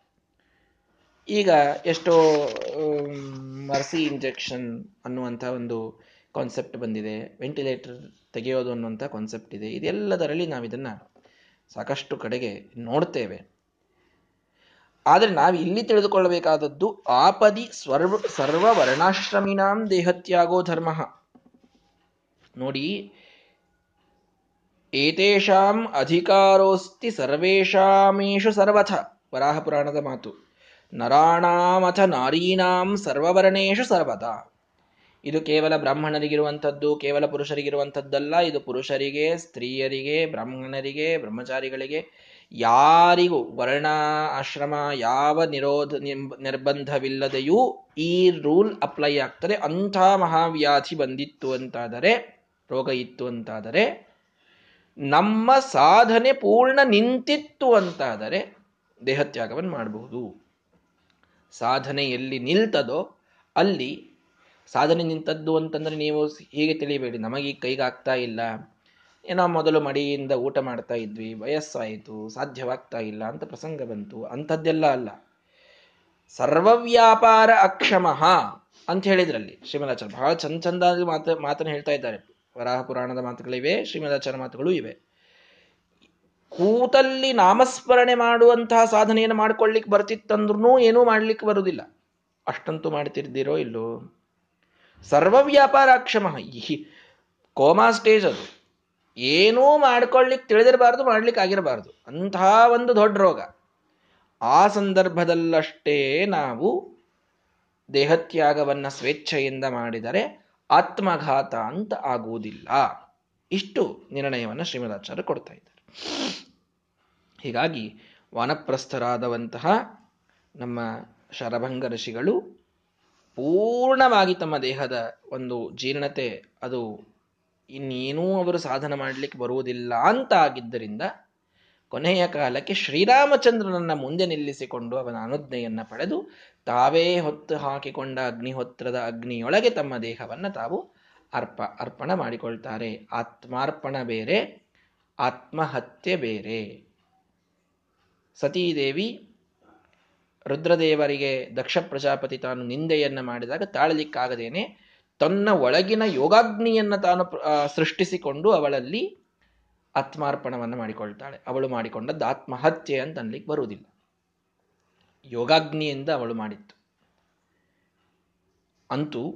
S1: ಈಗ ಎಷ್ಟೋ ಮರ್ಸಿ ಇಂಜೆಕ್ಷನ್ ಅನ್ನುವಂಥ ಒಂದು ಕಾನ್ಸೆಪ್ಟ್ ಬಂದಿದೆ. ವೆಂಟಿಲೇಟರ್ ತೆಗೆಯೋದು ಅನ್ನುವಂಥ ಕಾನ್ಸೆಪ್ಟ್ ಇದೆ. ಇದೆಲ್ಲದರಲ್ಲಿ ನಾವು ಇದನ್ನು ಸಾಕಷ್ಟು ಕಡೆಗೆ ನೋಡ್ತೇವೆ. ಆದರೆ ನಾವು ಇಲ್ಲಿ ತಿಳಿದುಕೊಳ್ಳಬೇಕಾದದ್ದು ಆಪದಿ ಸ್ವರ್ವ ಸರ್ವ ವರ್ಣಾಶ್ರಮಿನಾಂ ದೇಹತ್ಯಾಗೋ ಧರ್ಮ. ನೋಡಿ, ಏತೇಷಾಂ ಅಧಿಕಾರೋಸ್ತಿ ಸರ್ವೇಷಾಮೇಷು ಸರ್ವಥ ವರಾಹ ಪುರಾಣದ ಮಾತು. ನರಾಣಾಮಥ ನಾರೀಣಾಂ ಸರ್ವವರ್ಣೇಶು ಸರ್ವದ ಇದು ಕೇವಲ ಬ್ರಾಹ್ಮಣರಿಗಿರುವಂಥದ್ದು, ಕೇವಲ ಪುರುಷರಿಗಿರುವಂಥದ್ದಲ್ಲ, ಇದು ಪುರುಷರಿಗೆ, ಸ್ತ್ರೀಯರಿಗೆ, ಬ್ರಾಹ್ಮಣರಿಗೆ, ಬ್ರಹ್ಮಚಾರಿಗಳಿಗೆ ಯಾರಿಗೂ ವರ್ಣ ಆಶ್ರಮ ಯಾವ ನಿರೋಧ ನಿರ್ಬಂಧವಿಲ್ಲದೆಯೂ ಈ ರೂಲ್ ಅಪ್ಲೈ ಆಗ್ತದೆ. ಅಂಥ ಮಹಾವ್ಯಾಧಿ ಬಂದಿತ್ತು ಅಂತಾದರೆ, ರೋಗ ಇತ್ತು ಅಂತಾದರೆ, ನಮ್ಮ ಸಾಧನೆ ಪೂರ್ಣ ನಿಂತಿತ್ತು ಅಂತಾದರೆ ದೇಹತ್ಯಾಗವನ್ನು ಮಾಡಬಹುದು. ಸಾಧನೆ ಎಲ್ಲಿ ನಿಲ್ತದೋ ಅಲ್ಲಿ ಸಾಧನೆ ನಿಂತದ್ದು ಅಂತಂದ್ರೆ ನೀವು ಹೀಗೆ ತಿಳಿಬೇಡಿ. ನಮಗೆ ಕೈಗಾಗ್ತಾ ಇಲ್ಲ. ಏನೋ ಮೊದಲು ಮಡಿಯಿಂದ ಊಟ ಮಾಡ್ತಾ ಇದ್ವಿ. ವಯಸ್ಸಾಯಿತು. ಸಾಧ್ಯವಾಗ್ತಾ ಇಲ್ಲ ಅಂತ ಪ್ರಸಂಗ ಬಂತು. ಅಂಥದ್ದೆಲ್ಲ ಅಲ್ಲ. ಸರ್ವವ್ಯಾಪಾರ ಅಕ್ಷಮಃ ಅಂತ ಹೇಳಿದ್ರಲ್ಲಿ ಶ್ರೀಮದಾಚಾರ್ಯ. ಬಹಳ ಚಂದ ಚಂದಾಗಿ ಮಾತು, ಮಾತನ್ನು ಹೇಳ್ತಾ ಇದ್ದಾರೆ. ವರಾಹ ಪುರಾಣದ ಮಾತುಗಳಿವೆ, ಶ್ರೀಮದಾಚಾರ್ಯ ಮಾತುಗಳು ಇವೆ. ಕೂತಲ್ಲಿ ನಾಮಸ್ಮರಣೆ ಮಾಡುವಂತಹ ಸಾಧನೆಯನ್ನು ಮಾಡ್ಕೊಳ್ಲಿಕ್ಕೆ ಬರ್ತಿತ್ತಂದ್ರೂ ಏನೂ ಮಾಡ್ಲಿಕ್ಕೆ ಬರುವುದಿಲ್ಲ ಅಷ್ಟಂತೂ ಮಾಡ್ತಿರ್ದಿರೋ ಇಲ್ಲೋ? ಸರ್ವ ವ್ಯಾಪಾರಾಕ್ಷಮ ಈ ಕೋಮಾ ಸ್ಟೇಜ್ ಅದು. ಏನೂ ಮಾಡ್ಕೊಳ್ಳಿಕ್ಕೆ ತಿಳಿದಿರಬಾರ್ದು ಮಾಡ್ಲಿಕ್ಕೆ ಆಗಿರಬಾರ್ದು ಅಂತಹ ಒಂದು ದೊಡ್ಡ ರೋಗ. ಆ ಸಂದರ್ಭದಲ್ಲಷ್ಟೇ ನಾವು ದೇಹತ್ಯಾಗವನ್ನು ಸ್ವೇಚ್ಛೆಯಿಂದ ಮಾಡಿದರೆ ಆತ್ಮಘಾತ ಅಂತ ಆಗುವುದಿಲ್ಲ. ಇಷ್ಟು ನಿರ್ಣಯವನ್ನು ಶ್ರೀಮದಾಚಾರ್ಯ ಕೊಡ್ತಾ ಇದ್ದಾರೆ. ಹೀಗಾಗಿ ವಾನಪ್ರಸ್ಥರಾದವಂತಹ ನಮ್ಮ ಶರಭಂಗ ಋಷಿಗಳು ಪೂರ್ಣವಾಗಿ ತಮ್ಮ ದೇಹದ ಒಂದು ಜೀರ್ಣತೆ, ಅದು ಇನ್ನೇನೂ ಅವರು ಸಾಧನ ಮಾಡಲಿಕ್ಕೆ ಬರುವುದಿಲ್ಲ ಅಂತ ಆಗಿದ್ದರಿಂದ ಕೊನೆಯ ಕಾಲಕ್ಕೆ ಶ್ರೀರಾಮಚಂದ್ರನನ್ನ ಮುಂದೆ ನಿಲ್ಲಿಸಿಕೊಂಡು ಅವನ ಅನುಜ್ಞೆಯನ್ನು ಪಡೆದು ತಾವೇ ಹೊತ್ತು ಹಾಕಿಕೊಂಡ ಅಗ್ನಿಹೋತ್ರದ ಅಗ್ನಿಯೊಳಗೆ ತಮ್ಮ ದೇಹವನ್ನು ತಾವು ಅರ್ಪ, ಅರ್ಪಣ ಮಾಡಿಕೊಳ್ತಾರೆ. ಆತ್ಮಾರ್ಪಣ ಬೇರೆ, ಆತ್ಮಹತ್ಯೆ ಬೇರೆ. ಸತೀದೇವಿ ರುದ್ರದೇವರಿಗೆ ದಕ್ಷ ಪ್ರಜಾಪತಿ ತಾನು ನಿಂದೆಯನ್ನ ಮಾಡಿದಾಗ ತಾಳಲಿಕ್ಕಾಗದೇನೆ ತನ್ನ ಒಳಗಿನ ಯೋಗಾಗ್ನಿಯನ್ನ ತಾನು ಸೃಷ್ಟಿಸಿಕೊಂಡು ಅವಳಲ್ಲಿ ಆತ್ಮಾರ್ಪಣವನ್ನು ಮಾಡಿಕೊಳ್ತಾಳೆ. ಅವಳು ಮಾಡಿಕೊಂಡದ್ದು ಆತ್ಮಹತ್ಯೆ ಅಂತ ಅನ್ಲಿಕ್ಕೆ ಬರುವುದಿಲ್ಲ. ಯೋಗಾಗ್ನಿಯಿಂದ ಅವಳು ಮಾಡಿತ್ತು. ಅಂತೂ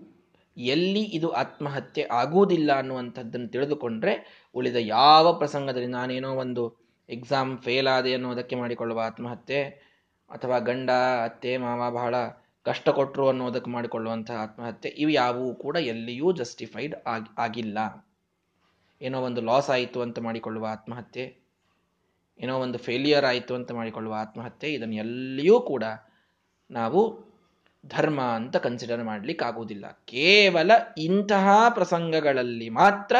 S1: ಎಲ್ಲಿ ಇದು ಆತ್ಮಹತ್ಯೆ ಆಗುವುದಿಲ್ಲ ಅನ್ನುವಂಥದ್ದನ್ನು ತಿಳಿದುಕೊಂಡ್ರೆ ಉಳಿದ ಯಾವ ಪ್ರಸಂಗದಲ್ಲಿ ನಾನೇನೋ ಒಂದು ಎಕ್ಸಾಮ್ ಫೇಲ್ ಆದೆ ಅನ್ನೋದಕ್ಕೆ ಮಾಡಿಕೊಳ್ಳುವ ಆತ್ಮಹತ್ಯೆ ಅಥವಾ ಗಂಡ, ಅತ್ತೆ, ಮಾವ ಬಹಳ ಕಷ್ಟ ಕೊಟ್ಟರು ಅನ್ನೋದಕ್ಕೆ ಮಾಡಿಕೊಳ್ಳುವಂತಹ ಆತ್ಮಹತ್ಯೆ ಇವು ಯಾವುವು ಕೂಡ ಎಲ್ಲಿಯೂ ಜಸ್ಟಿಫೈಡ್ ಆಗಿ, ಆಗಿಲ್ಲ. ಏನೋ ಒಂದು ಲಾಸ್ ಆಯಿತು ಅಂತ ಮಾಡಿಕೊಳ್ಳುವ ಆತ್ಮಹತ್ಯೆ, ಏನೋ ಒಂದು ಫೇಲಿಯರ್ ಆಯಿತು ಅಂತ ಮಾಡಿಕೊಳ್ಳುವ ಆತ್ಮಹತ್ಯೆ, ಇದನ್ನು ಎಲ್ಲಿಯೂ ಕೂಡ ನಾವು ಧರ್ಮ ಅಂತ ಕನ್ಸಿಡರ್ ಮಾಡಲಿಕ್ಕೆ ಆಗುವುದಿಲ್ಲ ಕೇವಲ ಇಂತಹ ಪ್ರಸಂಗಗಳಲ್ಲಿ ಮಾತ್ರ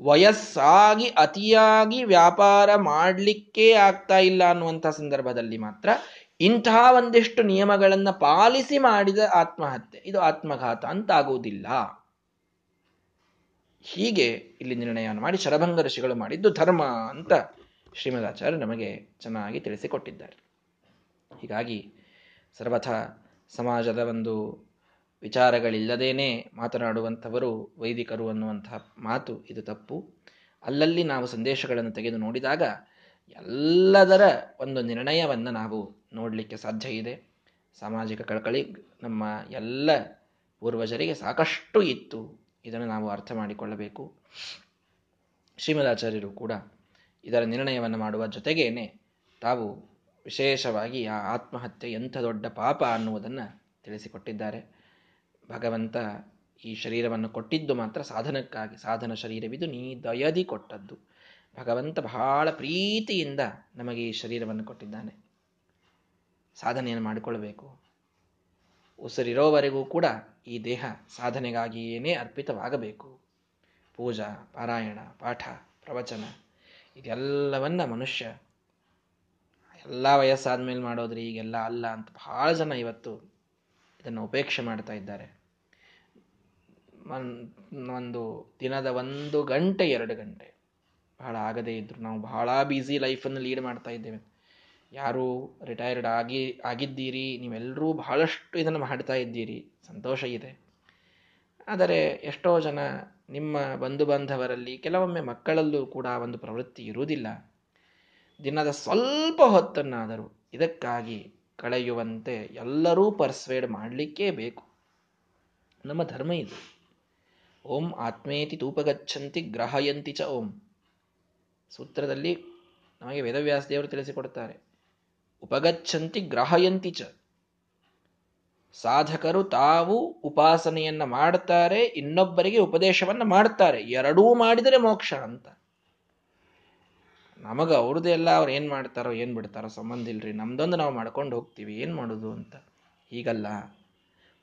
S1: ವಯಸ್ಸಾಗಿ, ಅತಿಯಾಗಿ ವ್ಯಾಪಾರ ಮಾಡಲಿಕ್ಕೇ ಆಗ್ತಾ ಇಲ್ಲ ಅನ್ನುವಂಥ ಸಂದರ್ಭದಲ್ಲಿ ಮಾತ್ರ ಇಂತಹ ಒಂದಿಷ್ಟು ನಿಯಮಗಳನ್ನು ಪಾಲಿಸಿ ಮಾಡಿದ ಆತ್ಮಹತ್ಯೆ. ಇದು ಆತ್ಮಘಾತ ಅಂತಾಗುವುದಿಲ್ಲ. ಹೀಗೆ ಇಲ್ಲಿ ನಿರ್ಣಯವನ್ನು ಮಾಡಿ ಶರಭಂಗ ಋಷಿಗಳು ಮಾಡಿದ್ದು ಧರ್ಮ ಅಂತ ಶ್ರೀಮದಾಚಾರ್ಯ ನಮಗೆ ಚೆನ್ನಾಗಿ ತಿಳಿಸಿಕೊಟ್ಟಿದ್ದಾರೆ. ಹೀಗಾಗಿ ಸರ್ವಥ ಸಮಾಜದ ಒಂದು ವಿಚಾರಗಳಿಲ್ಲದೇನೆ ಮಾತನಾಡುವಂಥವರು, ವೈದಿಕರು ಅನ್ನುವಂತಹ ಮಾತು ಇದು ತಪ್ಪು. ಅಲ್ಲಲ್ಲಿ ನಾವು ಸಂದೇಶಗಳನ್ನು ತೆಗೆದು ನೋಡಿದಾಗ ಎಲ್ಲದರ ಒಂದು ನಿರ್ಣಯವನ್ನು ನಾವು ನೋಡಲಿಕ್ಕೆ ಸಾಧ್ಯ ಇದೆ. ಸಾಮಾಜಿಕ ಕಳಕಳಿ ನಮ್ಮ ಎಲ್ಲ ಪೂರ್ವಜರಿಗೆ ಸಾಕಷ್ಟು ಇತ್ತು. ಇದನ್ನು ನಾವು ಅರ್ಥ ಮಾಡಿಕೊಳ್ಳಬೇಕು. ಶ್ರೀಮದಾಚಾರ್ಯರು ಕೂಡ ಇದರ ನಿರ್ಣಯವನ್ನು ಮಾಡುವ ಜೊತೆಗೇನೆ ತಾವು ವಿಶೇಷವಾಗಿ ಆ ಆತ್ಮಹತ್ಯೆ ಎಂಥ ದೊಡ್ಡ ಪಾಪ ಅನ್ನುವುದನ್ನು ತಿಳಿಸಿಕೊಟ್ಟಿದ್ದಾರೆ. ಭಗವಂತ ಈ ಶರೀರವನ್ನು ಕೊಟ್ಟಿದ್ದು ಮಾತ್ರ ಸಾಧನಕ್ಕಾಗಿ, ಸಾಧನ ಶರೀರವಿದು ನೀ ದಯದಿ ಕೊಟ್ಟದ್ದು. ಭಗವಂತ ಬಹಳ ಪ್ರೀತಿಯಿಂದ ನಮಗೆ ಈ ಶರೀರವನ್ನು ಕೊಟ್ಟಿದ್ದಾನೆ. ಸಾಧನೆಯನ್ನು ಮಾಡಿಕೊಳ್ಳಬೇಕು. ಉಸಿರಿರೋವರೆಗೂ ಕೂಡ ಈ ದೇಹ ಸಾಧನೆಗಾಗಿಯೇನೇ ಅರ್ಪಿತವಾಗಬೇಕು. ಪೂಜಾ, ಪಾರಾಯಣ, ಪಾಠ, ಪ್ರವಚನ, ಇದೆಲ್ಲವನ್ನ ಮನುಷ್ಯ ಎಲ್ಲ ವಯಸ್ಸಾದ ಮೇಲೆ ಮಾಡೋದ್ರಿ, ಈಗೆಲ್ಲ ಅಲ್ಲ ಅಂತ ಬಹಳ ಜನ ಇವತ್ತು ಇದನ್ನು ಉಪೇಕ್ಷೆ ಮಾಡ್ತಾ ಇದ್ದಾರೆ. ಒಂದು ದಿನದ ಒಂದು ಗಂಟೆ, ಎರಡು ಗಂಟೆ ಬಹಳ ಆಗದೇ ಇದ್ರು. ನಾವು ಬಹಳ ಬ್ಯುಸಿ ಲೈಫನ್ನು ಲೀಡ್ ಮಾಡ್ತಾ ಇದ್ದೇವೆ. ಯಾರು ರಿಟೈರ್ಡ್ ಆಗಿ, ಆಗಿದ್ದೀರಿ, ನೀವೆಲ್ಲರೂ ಬಹಳಷ್ಟು ಇದನ್ನು ಮಾಡ್ತಾ ಇದ್ದೀರಿ. ಸಂತೋಷ ಇದೆ. ಆದರೆ ಎಷ್ಟೋ ಜನ ನಿಮ್ಮ ಬಂಧು ಬಾಂಧವರಲ್ಲಿ ಕೆಲವೊಮ್ಮೆ ಮಕ್ಕಳಲ್ಲೂ ಕೂಡ ಒಂದು ಪ್ರವೃತ್ತಿ ಇರುವುದಿಲ್ಲ. ದಿನದ ಸ್ವಲ್ಪ ಹೊತ್ತನ್ನಾದರೂ ಇದಕ್ಕಾಗಿ ಕಳೆಯುವಂತೆ ಎಲ್ಲರೂ ಪರ್ಸ್ವೇಡ್ ಮಾಡಲಿಕ್ಕೇ ಬೇಕು. ನಮ್ಮ ಧರ್ಮ ಇದು. ಓಂ ಆತ್ಮೇತಿ ತೂಪಗಚ್ಚಂತಿ ಗ್ರಹಯಂತಿ ಚ ಓಂ. ಸೂತ್ರದಲ್ಲಿ ನಮಗೆ ವೇದವ್ಯಾಸ ದೇವರು ತಿಳಿಸಿಕೊಡುತ್ತಾರೆ ಉಪಗಚ್ಚಂತಿ ಗ್ರಹಯಂತಿ ಚ. ಸಾಧಕರು ತಾವು ಉಪಾಸನೆಯನ್ನ ಮಾಡ್ತಾರೆ, ಇನ್ನೊಬ್ಬರಿಗೆ ಉಪದೇಶವನ್ನ ಮಾಡ್ತಾರೆ. ಎರಡೂ ಮಾಡಿದರೆ ಮೋಕ್ಷ ಅಂತ. ನಮಗೆ ಅವ್ರದ್ದೆಲ್ಲ ಅವ್ರು ಏನ್ ಮಾಡ್ತಾರೋ, ಏನ್ ಬಿಡ್ತಾರೋ ಸಂಬಂಧ ಇಲ್ರಿ. ನಮ್ದೊಂದು ನಾವು ಮಾಡ್ಕೊಂಡು ಹೋಗ್ತೀವಿ. ಏನ್ ಮಾಡೋದು ಅಂತ. ಹೀಗಲ್ಲ.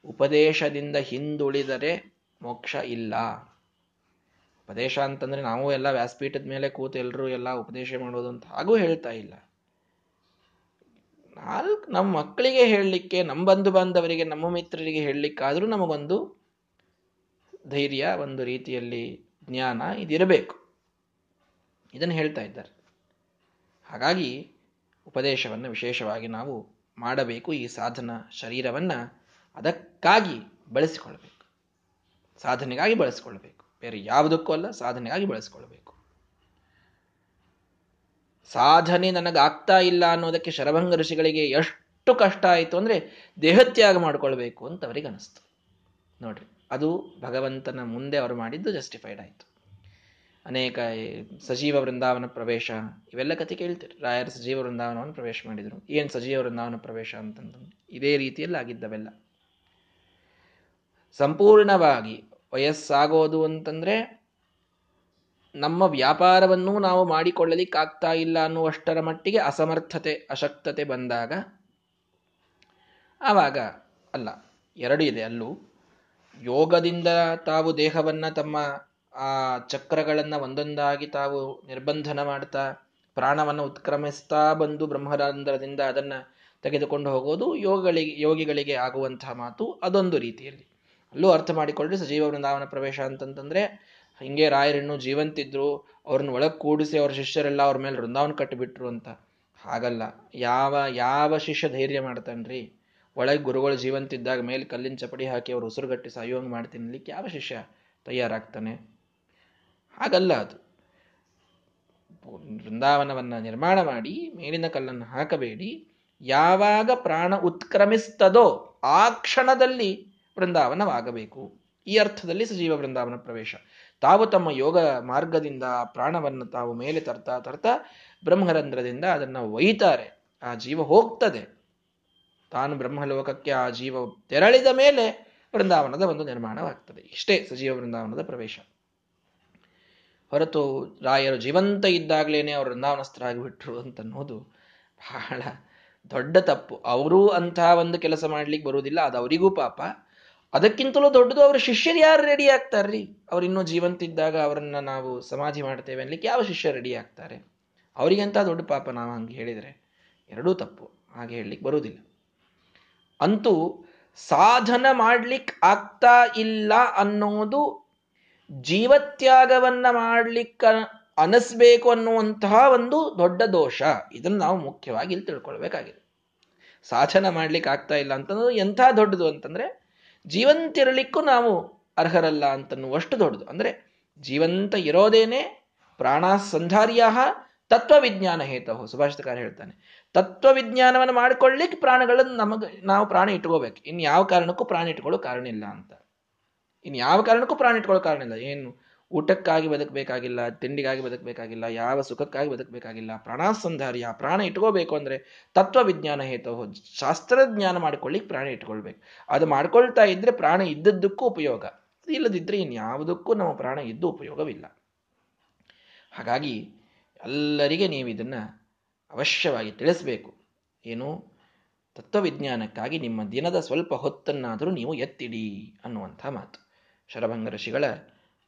S1: ಉಪದೇಶದಿಂದ ಹಿಂದುಳಿದರೆ ಮೋಕ್ಷ ಇಲ್ಲ. ಉಪದೇಶ ಅಂತಂದ್ರೆ ನಾವು ಎಲ್ಲ ವ್ಯಾಸಪೀಠದ ಮೇಲೆ ಕೂತು ಎಲ್ಲರೂ ಎಲ್ಲ ಉಪದೇಶ ಮಾಡೋದು ಅಂತ ಹಾಗೂ ಹೇಳ್ತಾ ಇಲ್ಲ. ನಾಲ್ಕು ನಮ್ಮ ಮಕ್ಕಳಿಗೆ ಹೇಳಲಿಕ್ಕೆ ನಮ್ಮ ಬಂಧು ಬಾಂಧವರಿಗೆ, ನಮ್ಮ ಮಿತ್ರರಿಗೆ ಹೇಳಲಿಕ್ಕಾದರೂ ನಮಗೊಂದು ಧೈರ್ಯ, ಒಂದು ರೀತಿಯಲ್ಲಿ ಜ್ಞಾನ ಇದಿರಬೇಕು. ಇದನ್ನು ಹೇಳ್ತಾ ಇದ್ದಾರೆ. ಹಾಗಾಗಿ ಉಪದೇಶವನ್ನು ವಿಶೇಷವಾಗಿ ನಾವು ಮಾಡಬೇಕು, ಈ ಸಾಧನ ಶರೀರವನ್ನು ಅದಕ್ಕಾಗಿ ಬಳಸಿಕೊಳ್ಬೇಕು ಸಾಧನೆಗಾಗಿ ಬಳಸಿಕೊಳ್ಬೇಕು ಬೇರೆ ಯಾವುದಕ್ಕೂ ಅಲ್ಲ, ಸಾಧನೆಗಾಗಿ ಬಳಸಿಕೊಳ್ಬೇಕು ಸಾಧನೆ ನನಗಾಗ್ತಾ ಇಲ್ಲ ಅನ್ನೋದಕ್ಕೆ ಶರಭಂಗ ಋಷಿಗಳಿಗೆ ಎಷ್ಟು ಕಷ್ಟ ಆಯಿತು ಅಂದರೆ ದೇಹತ್ಯಾಗ ಮಾಡಿಕೊಳ್ಬೇಕು ಅಂತ ಅವರಿಗೆ ಅನಿಸ್ತು. ನೋಡ್ರಿ, ಅದು ಭಗವಂತನ ಮುಂದೆ ಅವರು ಮಾಡಿದ್ದು ಜಸ್ಟಿಫೈಡ್ ಆಯಿತು. ಅನೇಕ ಸಜೀವ ವೃಂದಾವನ ಪ್ರವೇಶ, ಇವೆಲ್ಲ ಕತೆ ಕೇಳ್ತೀರಿ. ರಾಯರ ಸಜೀವ ವೃಂದಾವನವನ್ನು ಪ್ರವೇಶ ಮಾಡಿದರು. ಏನು ಸಜೀವ ವೃಂದಾವನ ಪ್ರವೇಶ ಅಂತಂದ್ರೆ, ಇದೇ ರೀತಿಯಲ್ಲಿ ಆಗಿದ್ದವೆಲ್ಲ. ಸಂಪೂರ್ಣವಾಗಿ ವಯಸ್ಸಾಗೋದು ಅಂತಂದ್ರೆ ನಮ್ಮ ವ್ಯಾಪಾರವನ್ನು ನಾವು ಮಾಡಿಕೊಳ್ಳಲಿಕ್ಕಾಗ್ತಾ ಇಲ್ಲ ಅನ್ನುವಷ್ಟರ ಮಟ್ಟಿಗೆ ಅಸಮರ್ಥತೆ, ಅಶಕ್ತತೆ ಬಂದಾಗ, ಆವಾಗ, ಅಲ್ಲ, ಎರಡು ಇದೆ ಅಲ್ಲೂ. ಯೋಗದಿಂದ ತಾವು ದೇಹವನ್ನ ತಮ್ಮ, ಆ ಚಕ್ರಗಳನ್ನು ಒಂದೊಂದಾಗಿ ತಾವು ನಿರ್ಬಂಧನ ಮಾಡ್ತಾ, ಪ್ರಾಣವನ್ನು ಉತ್ಕ್ರಮಿಸ್ತಾ ಬಂದು ಬ್ರಹ್ಮರಂಧ್ರದಿಂದ ಅದನ್ನ ತೆಗೆದುಕೊಂಡು ಹೋಗೋದು ಯೋಗಗಳಿಗೆ, ಯೋಗಿಗಳಿಗೆ ಆಗುವಂತಹ ಮಾತು ಅದೊಂದು ರೀತಿಯಲ್ಲಿ. ಅಲ್ಲೂ ಅರ್ಥ ಮಾಡಿಕೊಳ್ಳಿ, ಸಜೀವ ವೃಂದಾವನ ಪ್ರವೇಶ ಅಂತಂತಂದ್ರೆ ಹಿಂಗೆ ರಾಯರಿನ್ನು ಜೀವಂತಿದ್ರು, ಅವ್ರನ್ನ ಒಳಗೆ ಕೂಡಿಸಿ ಅವ್ರ ಶಿಷ್ಯರೆಲ್ಲ ಅವ್ರ ಮೇಲೆ ವೃಂದಾವನ ಕಟ್ಟಿಬಿಟ್ರು ಅಂತ. ಹಾಗಲ್ಲ. ಯಾವ ಯಾವ ಶಿಷ್ಯ ಧೈರ್ಯ ಮಾಡ್ತಾನ್ರಿ? ಒಳಗೆ ಗುರುಗಳು ಜೀವಂತಿದ್ದಾಗ ಮೇಲೆ ಕಲ್ಲಿನ ಚಪಡಿ ಹಾಕಿ ಅವ್ರು ಉಸಿರುಗಟ್ಟಿ ಸಾಯುವಂಗೆ ಮಾಡ್ತೀನಿ ಯಾವ ಶಿಷ್ಯ ತಯಾರಾಗ್ತಾನೆ? ಹಾಗಲ್ಲ ಅದು. ವೃಂದಾವನವನ್ನು ನಿರ್ಮಾಣ ಮಾಡಿ ಮೇಲಿನ ಕಲ್ಲನ್ನು ಹಾಕಬೇಡಿ. ಯಾವಾಗ ಪ್ರಾಣ ಉತ್ಕ್ರಮಿಸ್ತದೋ ಆ ಕ್ಷಣದಲ್ಲಿ ವೃಂದಾವನವಾಗಬೇಕು. ಈ ಅರ್ಥದಲ್ಲಿ ಸಜೀವ ವೃಂದಾವನ ಪ್ರವೇಶ. ತಾವು ತಮ್ಮ ಯೋಗ ಮಾರ್ಗದಿಂದ ಪ್ರಾಣವನ್ನು ತಾವು ಮೇಲೆ ತರ್ತಾ ತರ್ತಾ ಬ್ರಹ್ಮರಂಧ್ರದಿಂದ ಅದನ್ನು ಒಯ್ತಾರೆ. ಆ ಜೀವ ಹೋಗ್ತದೆ. ತಾನು ಬ್ರಹ್ಮಲೋಕಕ್ಕೆ ಆ ಜೀವ ತೆರಳಿದ ಮೇಲೆ ವೃಂದಾವನದ ಒಂದು ನಿರ್ಮಾಣವಾಗ್ತದೆ. ಇಷ್ಟೇ ಸಜೀವ ವೃಂದಾವನದ ಪ್ರವೇಶ. ಹೊರತು ರಾಯರು ಜೀವಂತ ಇದ್ದಾಗಲೇನೆ ಅವರು ವೃಂದಾವನಸ್ಥರಾಗಿಬಿಟ್ರು ಅಂತನ್ನೋದು ಬಹಳ ದೊಡ್ಡ ತಪ್ಪು. ಅವರೂ ಅಂತಹ ಒಂದು ಕೆಲಸ ಮಾಡ್ಲಿಕ್ಕೆ ಬರುವುದಿಲ್ಲ, ಅದು ಅವರಿಗೂ ಪಾಪ. ಅದಕ್ಕಿಂತಲೂ ದೊಡ್ಡದು, ಅವರ ಶಿಷ್ಯರು ಯಾರು ರೆಡಿ ಆಗ್ತಾರ್ರಿ? ಅವರಿನ್ನೂ ಜೀವಂತಿದ್ದಾಗ ಅವರನ್ನ ನಾವು ಸಮಾಧಿ ಮಾಡ್ತೇವೆ ಅನ್ಲಿಕ್ಕೆ ಯಾವ ಶಿಷ್ಯ ರೆಡಿ ಆಗ್ತಾರೆ? ಅವರಿಗೆಂತ ದೊಡ್ಡ ಪಾಪ ನಾವು ಹಂಗೆ ಹೇಳಿದರೆ? ಎರಡೂ ತಪ್ಪು. ಹಾಗೆ ಹೇಳಲಿಕ್ಕೆ ಬರುವುದಿಲ್ಲ. ಅಂತೂ ಸಾಧನ ಮಾಡ್ಲಿಕ್ಕೆ ಆಗ್ತಾ ಇಲ್ಲ ಅನ್ನೋದು ಜೀವತ್ಯಾಗವನ್ನ ಮಾಡ್ಲಿಕ್ಕ ಅನಿಸ್ಬೇಕು ಅನ್ನುವಂತಹ ಒಂದು ದೊಡ್ಡ ದೋಷ. ಇದನ್ನು ನಾವು ಮುಖ್ಯವಾಗಿ ಇಲ್ಲಿ ತಿಳ್ಕೊಳ್ಬೇಕಾಗಿದೆ. ಸಾಧನ ಮಾಡ್ಲಿಕ್ಕೆ ಆಗ್ತಾ ಇಲ್ಲ ಅಂತಂದ್ರೆ ಎಂಥ ದೊಡ್ಡದು ಅಂತಂದ್ರೆ ಜೀವಂತಿರಲಿಕ್ಕೂ ನಾವು ಅರ್ಹರಲ್ಲ ಅಂತನ್ನುವಷ್ಟು ದೊಡ್ಡದು. ಅಂದರೆ ಜೀವಂತ ಇರೋದೇನೆ ಪ್ರಾಣಸಂಧಾರ್ಯ ತತ್ವವಿಜ್ಞಾನ ಹೇತವು ಸುಭಾಷಿತಕಾರ ಹೇಳ್ತಾನೆ, ತತ್ವವಿಜ್ಞಾನವನ್ನು ಮಾಡ್ಕೊಳ್ಳಿಕ್ಕೆ ಪ್ರಾಣಗಳನ್ನು ನಮಗೆ, ನಾವು ಪ್ರಾಣ ಇಟ್ಕೋಬೇಕು. ಇನ್ನು ಯಾವ ಕಾರಣಕ್ಕೂ ಪ್ರಾಣ ಇಟ್ಕೊಳ್ಳೋ ಕಾರಣ ಇಲ್ಲ ಅಂತ. ಇನ್ನು ಯಾವ ಕಾರಣಕ್ಕೂ ಪ್ರಾಣ ಇಟ್ಕೊಳ್ಳೋ ಕಾರಣ ಇಲ್ಲ. ಏನು? ಊಟಕ್ಕಾಗಿ ಬದುಕಬೇಕಾಗಿಲ್ಲ, ತಿಂಡಿಗಾಗಿ ಬದುಕಬೇಕಾಗಿಲ್ಲ, ಯಾವ ಸುಖಕ್ಕಾಗಿ ಬದುಕಬೇಕಾಗಿಲ್ಲ, ಪ್ರಾಣಾಸಂಧಾರ್ಯ, ಪ್ರಾಣ ಇಟ್ಕೋಬೇಕು ಅಂದರೆ ತತ್ವವಿಜ್ಞಾನ ಹೇತೋ ಶಾಸ್ತ್ರಜ್ಞಾನ ಮಾಡ್ಕೊಳ್ಳಿಕ್ಕೆ ಪ್ರಾಣ ಇಟ್ಕೊಳ್ಬೇಕು. ಅದು ಮಾಡ್ಕೊಳ್ತಾ ಇದ್ರೆ ಪ್ರಾಣ ಇದ್ದದ್ದಕ್ಕೂ ಉಪಯೋಗ ಇಲ್ಲದಿದ್ದರೆ ಇನ್ಯಾವುದಕ್ಕೂ ನಮ್ಮ ಪ್ರಾಣ ಇದ್ದು ಉಪಯೋಗವಿಲ್ಲ. ಹಾಗಾಗಿ ಎಲ್ಲರಿಗೆ ನೀವು ಇದನ್ನು ಅವಶ್ಯವಾಗಿ ತಿಳಿಸಬೇಕು. ಏನು? ತತ್ವವಿಜ್ಞಾನಕ್ಕಾಗಿ ನಿಮ್ಮ ದಿನದ ಸ್ವಲ್ಪ ಹೊತ್ತನ್ನಾದರೂ ನೀವು ಎತ್ತಿಡಿ ಅನ್ನುವಂಥ ಮಾತು. ಶರಭಂಗ ಋಷಿಗಳ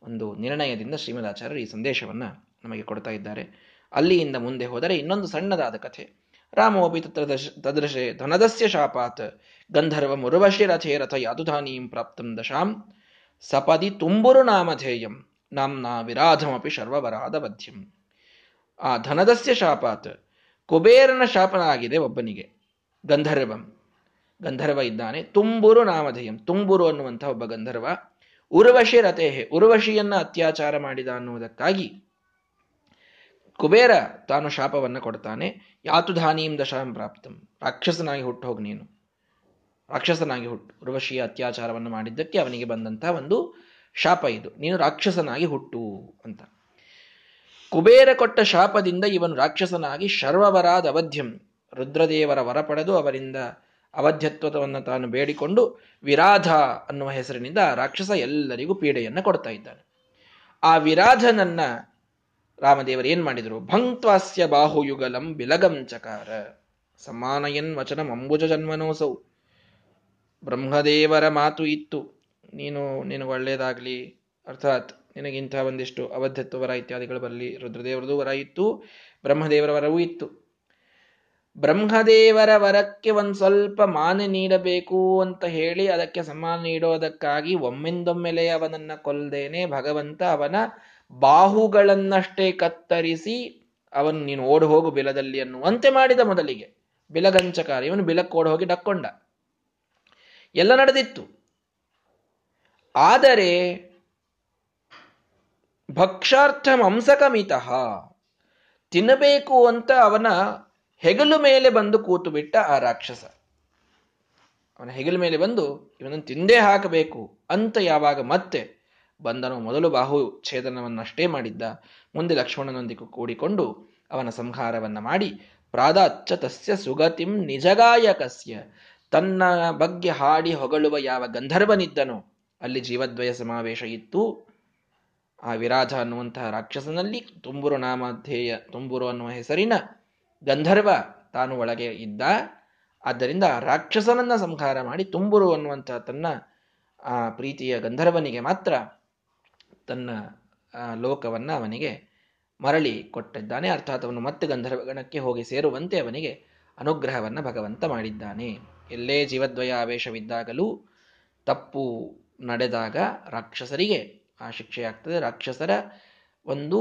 S1: ಒಂದು ನಿರ್ಣಯದಿಂದ ಶ್ರೀಮದಾಚಾರ್ಯರು ಈ ಸಂದೇಶವನ್ನು ನಮಗೆ ಕೊಡ್ತಾ ಇದ್ದಾರೆ. ಅಲ್ಲಿಯಿಂದ ಮುಂದೆ ಹೋದರೆ ಇನ್ನೊಂದು ಸಣ್ಣದಾದ ಕಥೆ. ರಾಮೋಪಿ ತತ್ರ ತದೃಶೆ ಧನದಸ್ಯ ಶಾಪಾತ್. ಗಂಧರ್ವ ಮುರುವಶಿ ರಥೇ ರಥ ಯಾದುಧಾನೀಂ ಪ್ರಾಪ್ತಂ ದಶಾಂ. ಸಪದಿ ತುಂಬುರು ನಾಮಧೇಯಂ ನಾಮ್ನಾ ವಿರಾಧಮಪಿ ಶರ್ವವರಾದ ಬದ್ಯಂ ಆ ಧನದಸ್ಯ ಶಾಪಾತ್ ಕುಬೇರನ ಶಾಪನ ಆಗಿದೆ ಒಬ್ಬನಿಗೆ. ಗಂಧರ್ವಂ. ಗಂಧರ್ವ ಇದ್ದಾನೆ. ತುಂಬುರು ನಾಮಧೇಯಂ ತುಂಬುರು ಅನ್ನುವಂಥ ಒಬ್ಬ ಗಂಧರ್ವ ಉರ್ವಶಿ ರಥೇಹೆ, ಉರ್ವಶಿಯನ್ನ ಅತ್ಯಾಚಾರ ಮಾಡಿದ ಅನ್ನುವುದಕ್ಕಾಗಿ ಕುಬೇರ ತಾನು ಶಾಪವನ್ನು ಕೊಡ್ತಾನೆ. ಯಾತು ಧಾನೀಂ ದಶಾಂ ಪ್ರಾಪ್ತಂ. ರಾಕ್ಷಸನಾಗಿ ಹುಟ್ಟು ಹೋಗಿ ನೀನು. ರಾಕ್ಷಸನಾಗಿ ಹುಟ್ಟು. ಉರ್ವಶಿಯ ಅತ್ಯಾಚಾರವನ್ನು ಮಾಡಿದ್ದಕ್ಕೆ ಅವನಿಗೆ ಬಂದಂತಹ ಒಂದು ಶಾಪ ಇದು. ನೀನು ರಾಕ್ಷಸನಾಗಿ ಹುಟ್ಟು ಅಂತ. ಕುಬೇರ ಕೊಟ್ಟ ಶಾಪದಿಂದ ಇವನು ರಾಕ್ಷಸನಾಗಿ ಶರ್ವವರಾದ ಅವಧ್ಯಂ ರುದ್ರದೇವರ ವರ ಪಡೆದು ಅವರಿಂದ ಅವಧ್ಯತ್ವವನ್ನು ತಾನು ಬೇಡಿಕೊಂಡು ವಿರಾಧ ಅನ್ನುವ ಹೆಸರಿನಿಂದ ರಾಕ್ಷಸ ಎಲ್ಲರಿಗೂ ಪೀಡೆಯನ್ನು ಕೊಡ್ತಾ ಇದ್ದಾನೆ. ಆ ವಿರಾಧನನ್ನ ರಾಮದೇವರು ಏನ್ ಮಾಡಿದರು? ಭಂಕ್ವಾಸ್ಯ ಬಾಹುಯುಗಲಂ ಬಿಲಗಂ ಚಕಾರ. ಸಮಾನಯನ್ ವಚನ ಅಂಬುಜ ಜನ್ಮನೋಸೌ. ಬ್ರಹ್ಮದೇವರ ಮಾತು ಇತ್ತು. ನೀನು, ನಿನಗೆ ಒಳ್ಳೇದಾಗ್ಲಿ. ಅರ್ಥಾತ್ ನಿನಗಿಂಥ ಒಂದಿಷ್ಟು ಅವಧ್ಯತ್ವ ವರ ಇತ್ಯಾದಿಗಳು ಬರಲಿ. ರುದ್ರದೇವರದು ವರ ಇತ್ತು. ಬ್ರಹ್ಮದೇವರ ವರವೂ ಇತ್ತು. ಬ್ರಹ್ಮದೇವರ ವರಕ್ಕೆ ಒಂದು ಸ್ವಲ್ಪ ಮಾನ ನೀಡಬೇಕು ಅಂತ ಹೇಳಿ ಅದಕ್ಕೆ ಸಮಾನ ನೀಡೋದಕ್ಕಾಗಿ ಒಮ್ಮೆಂದೊಮ್ಮೆಲೆ ಅವನನ್ನ ಕೊಲ್ದೇನೆ ಭಗವಂತ ಅವನ ಬಾಹುಗಳನ್ನಷ್ಟೇ ಕತ್ತರಿಸಿ ಅವನು ನೀನು ಓಡಿ ಹೋಗು ಬಿಲದಲ್ಲಿ ಅನ್ನುವಂತೆ ಮಾಡಿದ ಮೊದಲಿಗೆ. ಬಿಲಗಂಚಕಾರ, ಇವನು ಬಿಲಕ್ಕೆ ಓಡಿ ಹೋಗಿ ಡಕ್ಕೊಂಡ. ಎಲ್ಲ ನಡೆದಿತ್ತು. ಆದರೆ ಭಕ್ಷಾರ್ಥ ಮಂಸಕಮಿತಃ ತಿನ್ನಬೇಕು ಅಂತ ಅವನ ಹೆಗಲು ಮೇಲೆ ಬಂದು ಕೂತು ಬಿಟ್ಟ ಆ ರಾಕ್ಷಸ. ಅವನ ಹೆಗಲ ಮೇಲೆ ಬಂದು ಇವನನ್ನು ತಿಂದೇ ಹಾಕಬೇಕು ಅಂತ ಯಾವಾಗ ಮತ್ತೆ ಬಂದನು ಮೊದಲು ಬಾಹು ಛೇದನವನ್ನಷ್ಟೇ ಮಾಡಿದ್ದ. ಮುಂದೆ ಲಕ್ಷ್ಮಣನೊಂದಿಗೆ ಕೂಡಿಕೊಂಡು ಅವನ ಸಂಹಾರವನ್ನ ಮಾಡಿ ಪ್ರಾದಾಚ್ಚ ತಸ್ಯ ಸುಗತಿಂ ನಿಜಗಾಯಕಸ್ಯ, ತನ್ನ ಬಗ್ಗೆ ಹಾಡಿ ಹೊಗಳುವ ಯಾವ ಗಂಧರ್ವನಿದ್ದನೋ, ಅಲ್ಲಿ ಜೀವದ್ವಯ ಸಮಾವೇಶ ಇತ್ತು. ಆ ವಿರಾಜ ಅನ್ನುವಂತಹ ರಾಕ್ಷಸನಲ್ಲಿ ತುಂಬುರು ನಾಮಧ್ಯೇಯ, ತುಂಬುರು ಅನ್ನುವ ಹೆಸರಿನ ಗಂಧರ್ವ ತಾನು ಒಳಗೆ ಇದ್ದ. ಆದ್ದರಿಂದ ರಾಕ್ಷಸನನ್ನ ಸಂಹಾರ ಮಾಡಿ ತುಂಬುರು ಅನ್ನುವಂಥ ತನ್ನ ಆ, ಪ್ರೀತಿಯ ಗಂಧರ್ವನಿಗೆ ಮಾತ್ರ ತನ್ನ ಲೋಕವನ್ನ ಅವನಿಗೆ ಮರಳಿ ಕೊಟ್ಟಿದ್ದಾನೆ. ಅರ್ಥಾತ್ ಅವನು ಮತ್ತೆ ಗಂಧರ್ವಗಣಕ್ಕೆ ಹೋಗಿ ಸೇರುವಂತೆ ಅವನಿಗೆ ಅನುಗ್ರಹವನ್ನ ಭಗವಂತ ಮಾಡಿದ್ದಾನೆ. ಎಲ್ಲೇ ಜೀವದ್ವಯ ಆವೇಶವಿದ್ದಾಗಲೂ ತಪ್ಪು ನಡೆದಾಗ ರಾಕ್ಷಸರಿಗೆ ಆ ಶಿಕ್ಷೆಯಾಗ್ತದೆ. ರಾಕ್ಷಸರ ಒಂದು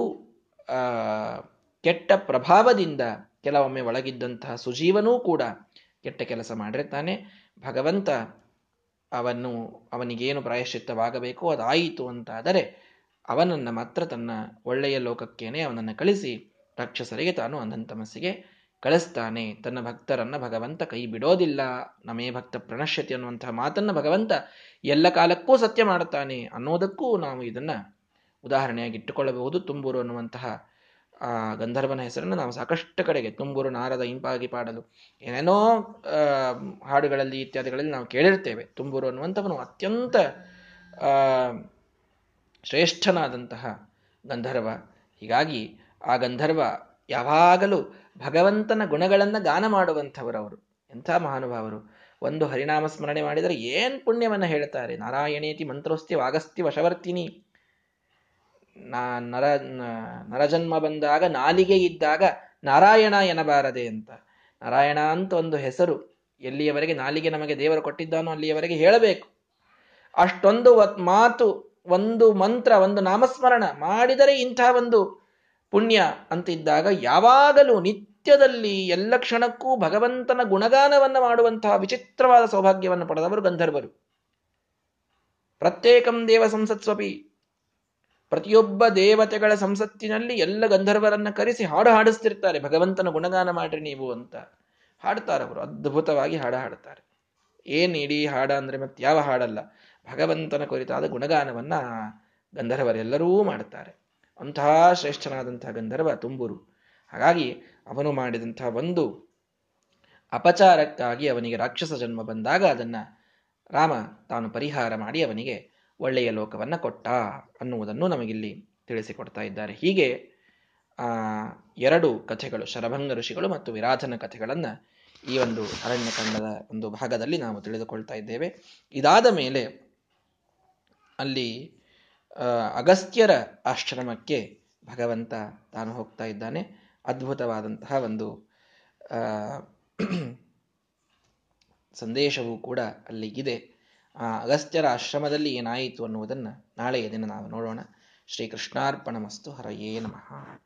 S1: ಕೆಟ್ಟ ಪ್ರಭಾವದಿಂದ ಕೆಲವೊಮ್ಮೆ ಒಳಗಿದ್ದಂತಹ ಸುಜೀವನೂ ಕೂಡ ಕೆಟ್ಟ ಕೆಲಸ ಮಾಡಿರ್ತಾನೆ. ಭಗವಂತ ಅವನು, ಅವನಿಗೇನು ಪ್ರಾಯಶ್ಚಿತ್ತವಾಗಬೇಕು ಅದಾಯಿತು ಅಂತಾದರೆ ಅವನನ್ನು ಮಾತ್ರ ತನ್ನ ಒಳ್ಳೆಯ ಲೋಕಕ್ಕೇನೆ ಅವನನ್ನು ಕಳಿಸಿ ರಾಕ್ಷಸರಿಗೆ ತಾನು ಅನಂತಮಸ್ಸಿಗೆ ಕಳಿಸ್ತಾನೆ. ತನ್ನ ಭಕ್ತರನ್ನು ಭಗವಂತ ಕೈ ಬಿಡೋದಿಲ್ಲ. ನಮೇ ಭಕ್ತ ಪ್ರಣಶ್ಯತಿ ಅನ್ನುವಂತಹ ಮಾತನ್ನು ಭಗವಂತ ಎಲ್ಲ ಕಾಲಕ್ಕೂ ಸತ್ಯ ಮಾಡುತ್ತಾನೆ ಅನ್ನೋದಕ್ಕೂ ನಾವು ಇದನ್ನು ಉದಾಹರಣೆಯಾಗಿ ಇಟ್ಟುಕೊಳ್ಳಬಹುದು. ತುಂಬೂರು ಅನ್ನುವಂತಹ ಆ ಗಂಧರ್ವನ ಹೆಸರನ್ನು ನಾವು ಸಾಕಷ್ಟು ಕಡೆಗೆ ತುಂಬೂರು ನಾರದ ಇಂಪಾಗಿ ಪಾಡಲು ಏನೇನೋ ಹಾಡುಗಳಲ್ಲಿ ಇತ್ಯಾದಿಗಳಲ್ಲಿ ನಾವು ಕೇಳಿರ್ತೇವೆ. ತುಂಬೂರು ಅನ್ನುವಂಥವನು ಅತ್ಯಂತ ಶ್ರೇಷ್ಠನಾದಂತಹ ಗಂಧರ್ವ. ಹೀಗಾಗಿ ಆ ಗಂಧರ್ವ ಯಾವಾಗಲೂ ಭಗವಂತನ ಗುಣಗಳನ್ನು ಗಾನ ಮಾಡುವಂಥವರವರು ಎಂಥ ಮಹಾನುಭಾವರು. ಒಂದು ಹರಿನಾಮ ಸ್ಮರಣೆ ಮಾಡಿದರೆ ಏನು ಪುಣ್ಯವನ್ನು ಹೇಳ್ತಾರೆ? ನಾರಾಯಣೇತಿ ಮಂತ್ರೋಸ್ತಿ ವಾಗಸ್ತಿ ವಶವರ್ತಿನಿ. ನಾ ನರ ನರಜನ್ಮ ಬಂದಾಗ ನಾಲಿಗೆ ಇದ್ದಾಗ ನಾರಾಯಣ ಎನಬಾರದೆ ಅಂತ. ನಾರಾಯಣ ಅಂತ ಒಂದು ಹೆಸರು ಎಲ್ಲಿಯವರೆಗೆ ನಾಲಿಗೆ ನಮಗೆ ದೇವರು ಕೊಟ್ಟಿದ್ದಾನೋ ಅಲ್ಲಿಯವರೆಗೆ ಹೇಳಬೇಕು. ಅಷ್ಟೊಂದು ಮಾತು, ಒಂದು ಮಂತ್ರ, ಒಂದು ನಾಮಸ್ಮರಣ ಮಾಡಿದರೆ ಇಂಥ ಒಂದು ಪುಣ್ಯ ಅಂತಿದ್ದಾಗ ಯಾವಾಗಲೂ ನಿತ್ಯದಲ್ಲಿ ಎಲ್ಲ ಕ್ಷಣಕ್ಕೂ ಭಗವಂತನ ಗುಣಗಾನವನ್ನು ಮಾಡುವಂತಹ ವಿಚಿತ್ರವಾದ ಸೌಭಾಗ್ಯವನ್ನು ಪಡೆದವರು ಗಂಧರ್ವರು. ಪ್ರತ್ಯೇಕಂ ದೇವ ಸಂಸತ್ಸ್ವಪಿ. ಪ್ರತಿಯೊಬ್ಬ ದೇವತೆಗಳ ಸಂಸತ್ತಿನಲ್ಲಿ ಎಲ್ಲ ಗಂಧರ್ವರನ್ನ ಕರೆಸಿ ಹಾಡು ಹಾಡಿಸ್ತಿರ್ತಾರೆ. ಭಗವಂತನ ಗುಣಗಾನ ಮಾಡ್ರಿ ನೀವು ಅಂತ. ಹಾಡ್ತಾರೆ ಅವರು. ಅದ್ಭುತವಾಗಿ ಹಾಡು ಹಾಡ್ತಾರೆ. ಏನ್ ಇಡೀ ಹಾಡ ಅಂದ್ರೆ ಮತ್ತೆ ಯಾವ ಹಾಡಲ್ಲ. ಭಗವಂತನ ಕುರಿತಾದ ಗುಣಗಾನವನ್ನ ಗಂಧರ್ವರೆಲ್ಲರೂ ಮಾಡುತ್ತಾರೆ ಅಂತಹ ಶ್ರೇಷ್ಠನಾದಂತಹ ಗಂಧರ್ವ ತುಂಬುರು. ಹಾಗಾಗಿ ಅವನು ಮಾಡಿದಂತಹ ಒಂದು ಅಪಚಾರಕ್ಕಾಗಿ ಅವನಿಗೆ ರಾಕ್ಷಸ ಜನ್ಮ ಬಂದಾಗ ಅದನ್ನ ರಾಮ ತಾನು ಪರಿಹಾರ ಮಾಡಿ ಅವನಿಗೆ ಒಳ್ಳೆಯ ಲೋಕವನ್ನು ಕೊಟ್ಟ ಅನ್ನುವುದನ್ನು ನಮಗಿಲ್ಲಿ ತಿಳಿಸಿಕೊಡ್ತಾ ಇದ್ದಾರೆ. ಹೀಗೆ ಎರಡು ಕಥೆಗಳು, ಶರಭಂಗ ಋಷಿಗಳು ಮತ್ತು ವಿರಾಜನ ಕಥೆಗಳನ್ನು ಈ ಒಂದು ಅರಣ್ಯಕಾಂಡದ ಒಂದು ಭಾಗದಲ್ಲಿ ನಾವು ತಿಳಿದುಕೊಳ್ತಾ ಇದ್ದೇವೆ. ಇದಾದ ಮೇಲೆ ಅಲ್ಲಿ ಅಗಸ್ತ್ಯರ ಆಶ್ರಮಕ್ಕೆ ಭಗವಂತ ತಾನು ಹೋಗ್ತಾ ಇದ್ದಾನೆ. ಅದ್ಭುತವಾದಂತಹ ಒಂದು ಸಂದೇಶವೂ ಕೂಡ ಅಲ್ಲಿಗಿದೆ. ಆ ಅಗಸ್ತ್ಯರ ಆಶ್ರಮದಲ್ಲಿ ಏನಾಯಿತು ಅನ್ನುವುದನ್ನು ನಾಳೆಯ ದಿನ ನಾವು ನೋಡೋಣ. ಶ್ರೀಕೃಷ್ಣಾರ್ಪಣ ಮಸ್ತು ಹರಯೇ ನಮಃ.